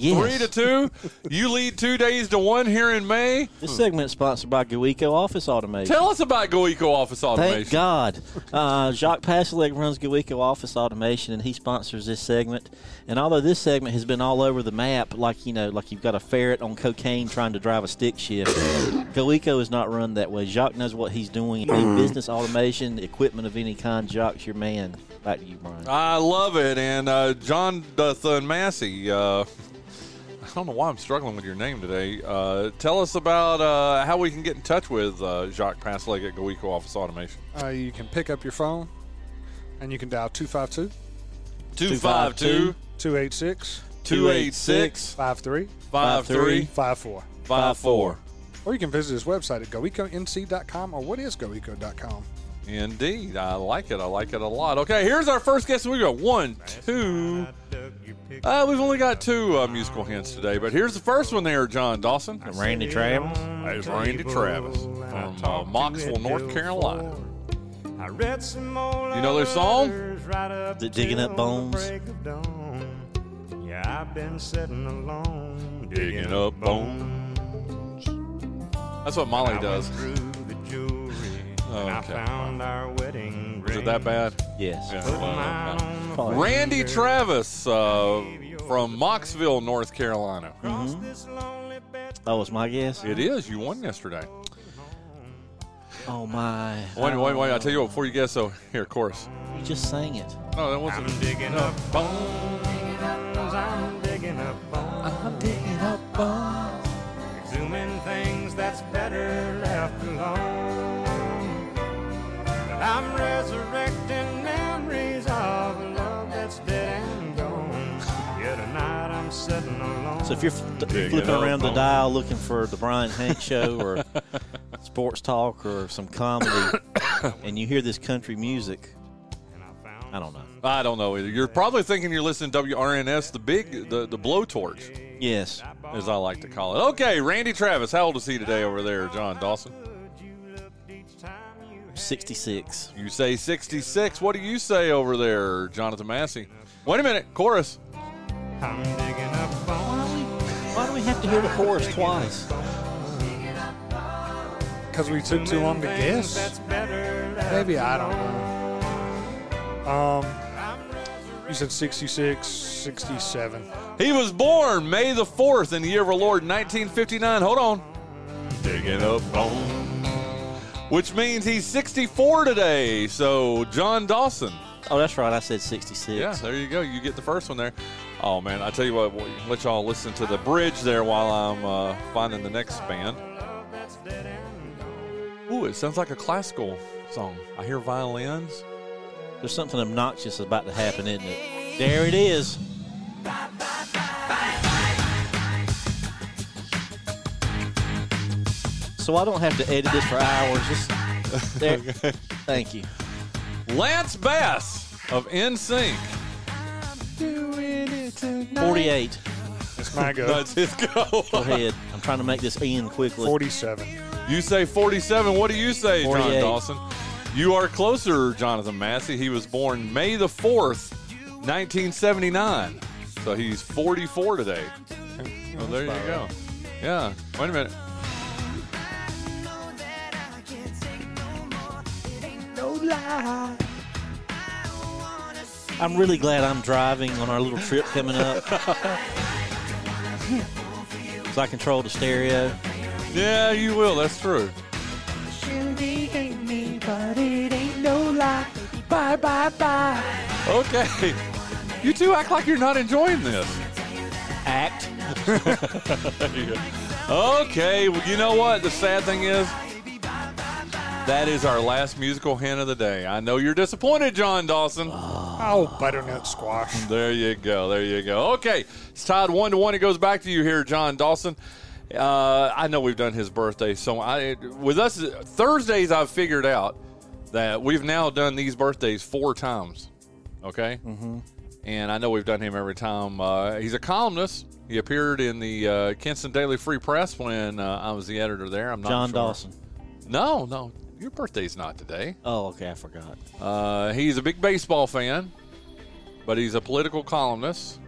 Yes. Three to two. You lead two days to one here in May. This segment is sponsored by GoEco Office Automation. Tell us about GoEco Office Automation. Thank God. Uh, Jacques Passeleg runs GoEco Office Automation, and he sponsors this segment. And although this segment has been all over the map, like you know, like you've got a ferret on cocaine trying to drive a stick shift, GoEco is not run that way. Jacques knows what he's doing. Any business automation, equipment of any kind, Jacques, your man. Back to you, Brian. I love it. And uh, John Duthan Massey, uh, I don't know why I'm struggling with your name today. Uh, tell us about uh, how we can get in touch with uh, Jacques Pasleg at GoEco Office Automation. Uh, you can pick up your phone and you can dial 252 252 286 286 53 53 54. 54. Or you can visit his website at goeconc.com or what is goeco.com. Indeed. I like it. I like it a lot. Okay, here's our first guest. We got one, two. Uh, we've only got two uh, musical hints today, but here's the first one there, John Dawson. And Randy Travis. There's Randy Travis from uh, Mocksville, North Carolina. i read some You know their song? The Digging Up Bones. Yeah, I've been sitting alone, Digging up bones. That's what Molly does. Oh, I found our wedding Was it that bad? Yes. Yeah, Put well, mine okay. on the Probably. Randy Travis uh, from Mocksville, North Carolina. That was my guess? It is. You won yesterday. Oh, my. Wait, wait, wait. I'll tell you what, before you guess, so here, chorus. You just sang it. No, that wasn't. I'm digging up bones. So if you're f- flipping around the on- dial looking for the Brian Hank show or sports talk or some comedy, and you hear this country music, I don't know. I don't know either. You're probably thinking you're listening to WRNS, the big, the, the blowtorch, Yes, as I like to call it. Okay, Randy Travis, how old is he today over there, John Dawson? 66. You say 66. What do you say over there, Jonathan Massey? Wait a minute, chorus. Why do we have to hear the chorus twice? Because we took too long to guess. That's better. Maybe I don't know. Um, you said 66, 67. He was born May the 4th in the year of our Lord 1959. Hold on. Digging up bone. Which means he's 64 today. So, John Dawson. Oh, that's right. I said 66. Yeah, there you go. You get the first one there. Oh, man. I tell you what, we'll let y'all listen to the bridge there while I'm uh, finding the next band. Ooh, it sounds like a classical song. I hear violins. There's something obnoxious about to happen, isn't it? There it is. So I don't have to edit this for hours. Just there. Thank you. Lance Bass of NSYNC. 48. That's my go. That's his go. Go ahead. I'm trying to make this end quickly. 47. You say 47. What do you say, John 48. Dawson? You are closer, Jonathan Massey. He was born May the 4th, 1979. So he's 44 today. Oh, there you go. Yeah. Wait a minute. I'm really glad I'm driving on our little trip coming up. so I control the stereo. Yeah, you will. That's true. Bye, bye, bye. Okay. You two act like you're not enjoying this. Act. okay. Well, you know what? The sad thing is, that is our last musical hint of the day. I know you're disappointed, John Dawson. Oh, butternut squash. There you go. There you go. Okay, it's tied one to one. It goes back to you here, John Dawson. Uh, I know we've done his birthday, so I with us Thursdays. I've figured out that we've now done these birthdays four times. Okay, mm-hmm. and I know we've done him every time. Uh, he's a columnist. He appeared in the uh, Kinston Daily Free Press when uh, I was the editor there. I'm not John sure. Dawson. No, no, your birthday's not today. Oh, okay. I forgot. Uh, he's a big baseball fan, but he's a political columnist.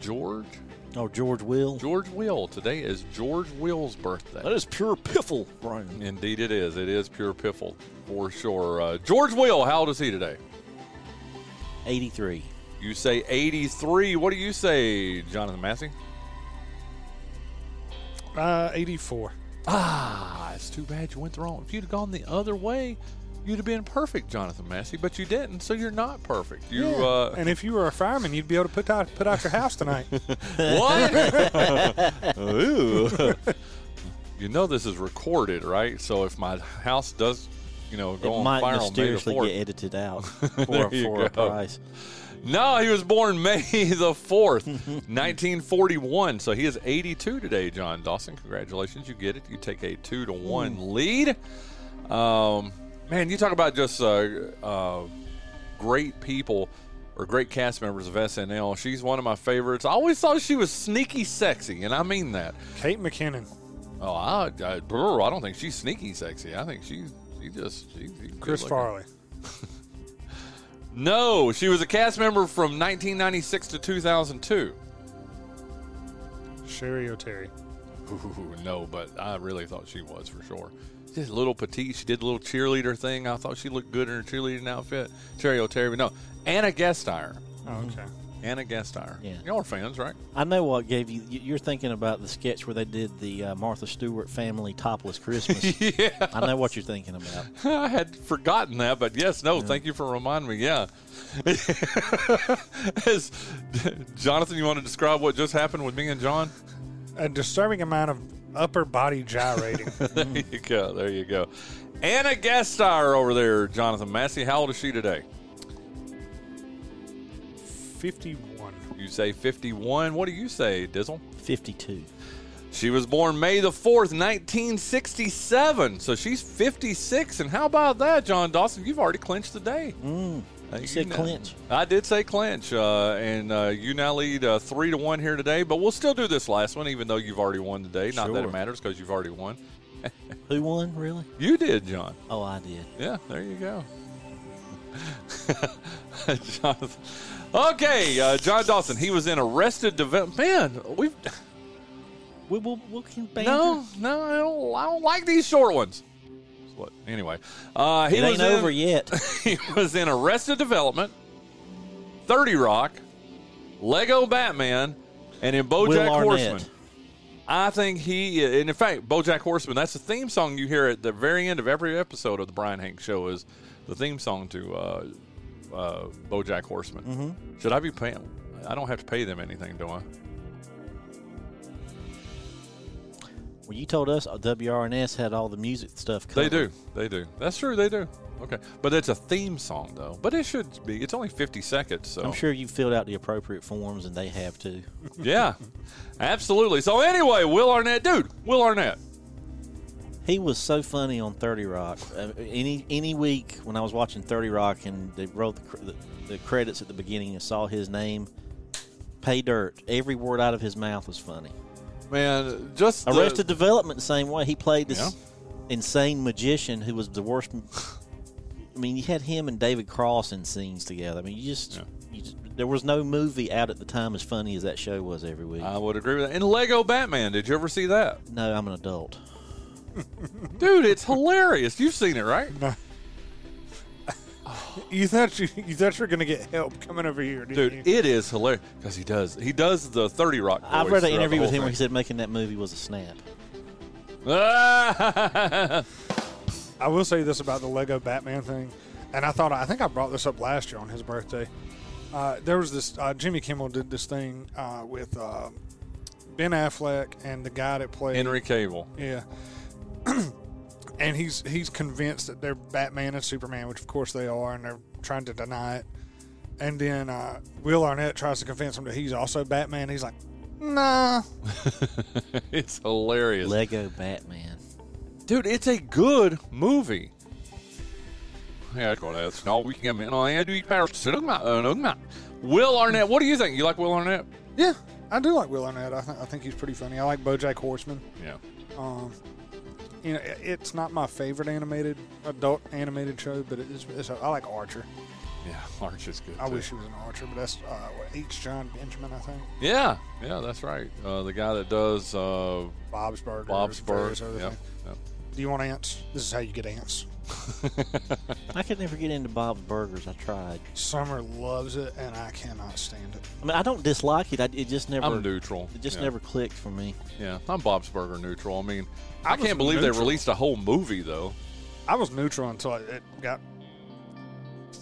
George? Oh, George Will. George Will. Today is George Will's birthday. That is pure piffle, Brian. Indeed, it is. It is pure piffle for sure. Uh, George Will, how old is he today? 83. You say 83. What do you say, Jonathan Massey? Uh, 84. Ah, it's too bad you went the wrong. If you'd have gone the other way, you'd have been perfect, Jonathan Massey. But you didn't, so you're not perfect. You Yeah. uh, and if you were a fireman, you'd be able to put out put out your house tonight. What? Ooh. you know this is recorded, right? So if my house does, you know, go It on might fire on May the mysteriously 4th. get edited out for, for a price. No, he was born May the 4th, 1941. So he is 82 today, John Dawson. Congratulations. You get it. You take a 2 to 1 lead. Um, man, you talk about just uh, uh, great people or great cast members of SNL. She's one of my favorites. I always thought she was sneaky sexy, and I mean that. Kate McKinnon. Oh, I, I, I don't think she's sneaky sexy. I think she's she just, she, she's Chris. Farley. No, she was a cast member from 1996 to 2002. Cheri Oteri. Ooh, no, but I really thought she was for sure. Just a little petite. She did the little cheerleader thing. I thought she looked good in her cheerleading outfit. Cheri Oteri, but no. Ana Gasteyer. Oh, okay. Ana Gasteyer. Yeah. Y'all are fans, right? I know what gave you. you- You're thinking about the sketch where they did the uh, Martha Stewart family topless Christmas. yeah. I know what you're thinking about. I had forgotten that, but yes, no, thank you for reminding me. Yeah. As, Jonathan, you want to describe what just happened with me and John? A disturbing amount of upper body gyrating. there you go. There you go. Ana Gasteyer over there, Jonathan Massey. How old is she today? 51. You You say 51. What do you say, Dizzle? 52. She was born May the 4th, 1967. So she's 56. And how about that, John Dawson? You've already clinched the day. Mm. Uh, You said now- clinch. I did say clinch, uh, and uh, you now lead uh, three to one here today. But we'll still do this last one, even though you've already won today. Not that it matters because you've already won. Who won, really? You did, John. Oh, I did. Yeah, there you go. Jonathan. Okay, uh, John Dawson. He was in Arrested Development. Man, we've We will. We can banter. no, no. I don't, I don't like these short ones. What? Anyway, uh, he it was ain't in- over yet. he was in Arrested Development, Thirty Rock, Lego Batman, and in BoJack Horseman. I think he, and in fact, BoJack Horseman. That's the theme song you hear at the very end of every episode of the Brian Hank Show. Is the theme song to uh, uh, BoJack Horseman? Mhm. Should I be paying? I don't have to pay them anything, do I? Well, you told us uh, WRNS had all the music stuff. They do. They do. That's true. They do. Okay, but it's a theme song though. But it should be. It's only fifty seconds. So I'm sure you filled out the appropriate forms, and they have too. yeah, absolutely. So anyway, Will Arnett, dude, Will Arnett. He was so funny on Thirty Rock. Uh, any any week when I was watching Thirty Rock and they wrote the, the, the credits at the beginning and saw his name, pay dirt. Every word out of his mouth was funny. Man, just the- Arrested Development the same way. He played this Yeah. insane magician who was the worst. I mean, you had him and David Cross in scenes together. I mean, you just, you just there was no movie out at the time as funny as that show was every week. I would agree with that. And Lego Batman, did you ever see that? no, I'm an adult. Dude, it's hilarious. You've seen it, right? You thought you, you thought you were going to get help coming over here, didn't Dude, you? it is hilarious because he does he does the Thirty Rock. I've read an interview with him whole where he said making that movie was a snap. I will say this about the Lego Batman thing, and I thought I think I brought this up last year on his birthday. Uh, there was this uh, Jimmy Kimmel did this thing uh, with uh, Ben Affleck and the guy that played Henry Cavill. Yeah, and he's he's convinced that they're Batman and Superman, which of course they are, and they're trying to deny it. And then uh, Will Arnett tries to convince him that he's also Batman. He's like, Nah, it's hilarious. Lego Batman. Dude, it's a good movie. Yeah, go ahead. No, we can get on Andy Will Arnett, what do you think? You like Will Arnett? yeah, I do like Will Arnett. I, th- I think he's pretty funny. I like BoJack Horseman. Yeah. Um, you know, it's not my favorite animated adult animated show, but it is. It's a, I like Archer. Yeah, Arch is good. I too. wish he was an Archer, but that's uh, what, H. John Benjamin, I think. Yeah, yeah, that's right. Uh, the guy that does uh, Bob's Burgers, Bob's Burgers. other Yep, yep. Do you want ants? This is how you get ants. I could never get into Bob's Burgers. I tried. Summer loves it, and I cannot stand it. I mean, I don't dislike it. I, it just never. I'm neutral. It just Yeah. never clicked for me. Yeah, I'm Bob's Burger neutral. I mean, I, I can't believe they released a whole movie though. I was neutral until it it got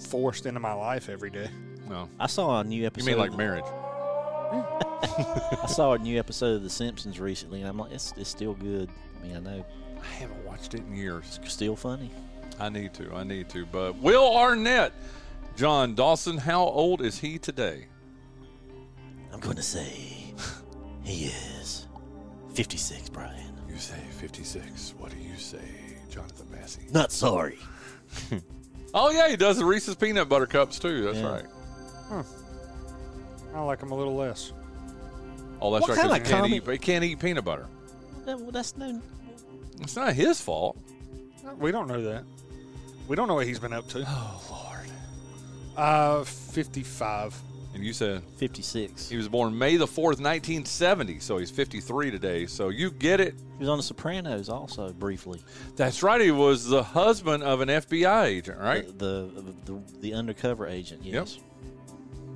forced into my life every day. No, I saw a new episode. you episode. mean like marriage? I saw a new episode of The Simpsons recently, and I'm like, it's, it's still good. I mean, I know I haven't watched it in years. it's still funny. I need to. I need to. But Will Arnett, John Dawson, how old is he today? I'm going to say he is 56, Brian. You say 56. What do you say, Jonathan Massey? Not sorry. Oh yeah, he does the Reese's peanut butter cups too. That's Yeah. right. I like them a little less. Oh, that's What right. 'cause kinda he can't comic- eat. He can't eat peanut butter. That- well, that's no. It's not his fault. We don't know that. We don't know what he's been up to. Oh Lord. Uh, fifty-five. And you said 56. he was born May the fourth, nineteen seventy. So he's fifty-three today. So you get it. He was on The Sopranos also briefly. That's right. He was the husband of an FBI agent, right? The the, the, the undercover agent. Yes.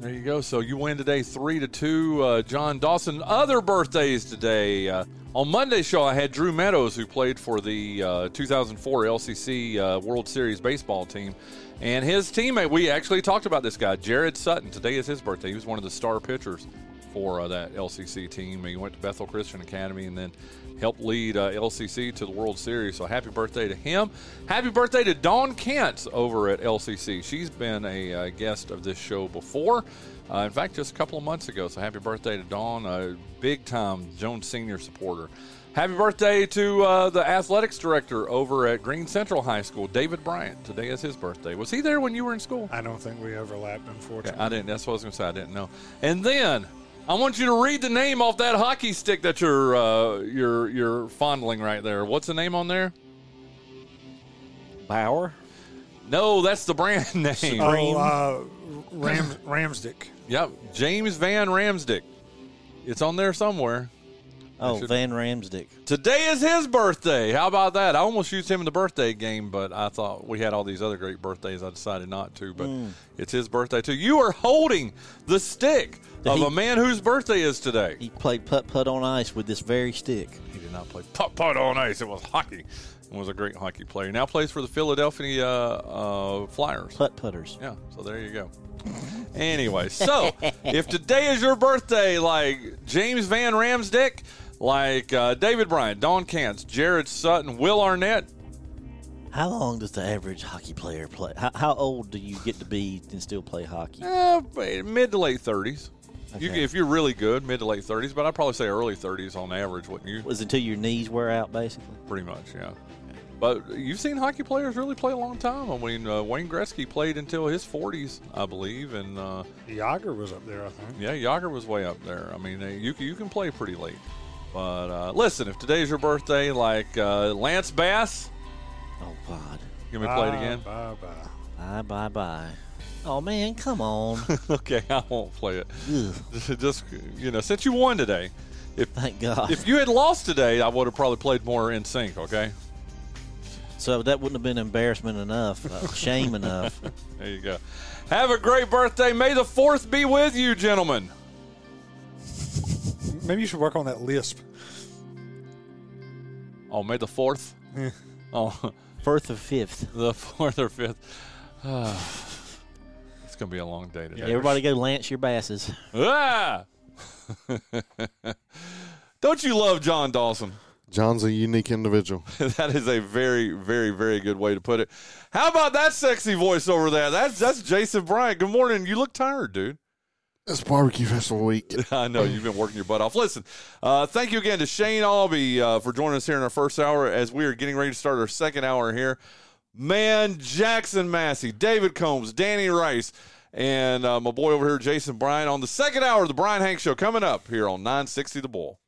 There you go. So you win today, three to two. Uh, John Dawson. Other birthdays today. Uh, on Monday's show, I had Drew Meadows, who played for the uh, 2004 LCC uh, World Series baseball team, and his teammate. We actually talked about this guy, Jared Sutton. Today is his birthday. He was one of the star pitchers for uh, that LCC team. He went to Bethel Christian Academy and then helped lead uh, LCC to the World Series. So happy birthday to him. Happy birthday to Dawn Kent over at LCC. She's been a uh, guest of this show before. Uh, in fact, just a couple of months ago. So happy birthday to Dawn, a big time Jones Senior supporter. Happy birthday to uh, the athletics director over at Greene Central High School, David Bryant. Today is his birthday. Was he there when you were in school? I don't think we overlapped, Okay, unfortunately. I didn't. That's what I was going to say. I didn't know. And then I want you to read the name off that hockey stick that you're uh, you're you're fondling right there. What's the name on there? Bauer. No, that's the brand name. Oh, uh, Ram, Ramsdick. Yep, James van Riemsdyk. It's on there somewhere. Oh, van Riemsdyk. Today is his birthday. How about that? I almost used him in the birthday game, but I thought we had all these other great birthdays. I decided not to, but Mm. it's his birthday too. You are holding the stick Did of he- a man whose birthday is today. He played putt putt on ice with this very stick. He did not play putt putt on ice. It was hockey. He was a great hockey player. Now plays for the Philadelphia uh, uh, Flyers. Putt putters. Yeah, so there you go. Anyway, so if today is your birthday, like James van Riemsdyk, like uh, David Bryant, Don Cants, Jared Sutton, Will Arnett, How long does the average hockey player play? How, how old do you get to be and still play hockey? eh, mid to late 30s. You, if you're really good, mid to late 30s, but I'd probably say early 30s on average, wouldn't you? Was until your knees wear out, basically? Pretty much, yeah. But you've seen hockey players really play a long time. I mean, uh, Wayne Gretzky played until his 40s, I believe, and uh, Jagr was up there, I think. yeah, Jagr was way up there. I mean, uh, you you can play pretty late. But uh, listen, if today's your birthday, like uh, Lance Bass, Oh God. you want me to play it again? Bye bye. Bye bye bye. Oh man, come on. okay, I won't play it. Ugh, Just you know, since you won today, if thank God. if you had lost today, I would have probably played more NSYNC. Okay, so that wouldn't have been embarrassment enough, uh, shame enough. there you go. Have a great birthday. May the fourth be with you, gentlemen. Maybe you should work on that lisp. Oh, May the fourth. Yeah. Oh, Fourth or fifth. the fourth or fifth. it's gonna be a long day today. Everybody go lance your basses. Ah! Don't you love John Dawson? John's a unique individual. that is a very, very, very good way to put it. How about that sexy voice over there? That's that's Jason Bryant. Good morning. You look tired, dude. It's barbecue festival week. I know you've been working your butt off. Listen, uh, thank you again to Shane Aube uh, for joining us here in our first hour as we are getting ready to start our second hour here. Man, Jackson Massey, David Combs, Danny Rice, and uh, my boy over here, Jason Bryan, on the second hour of the Brian Hank Show coming up here on 960 The Bull.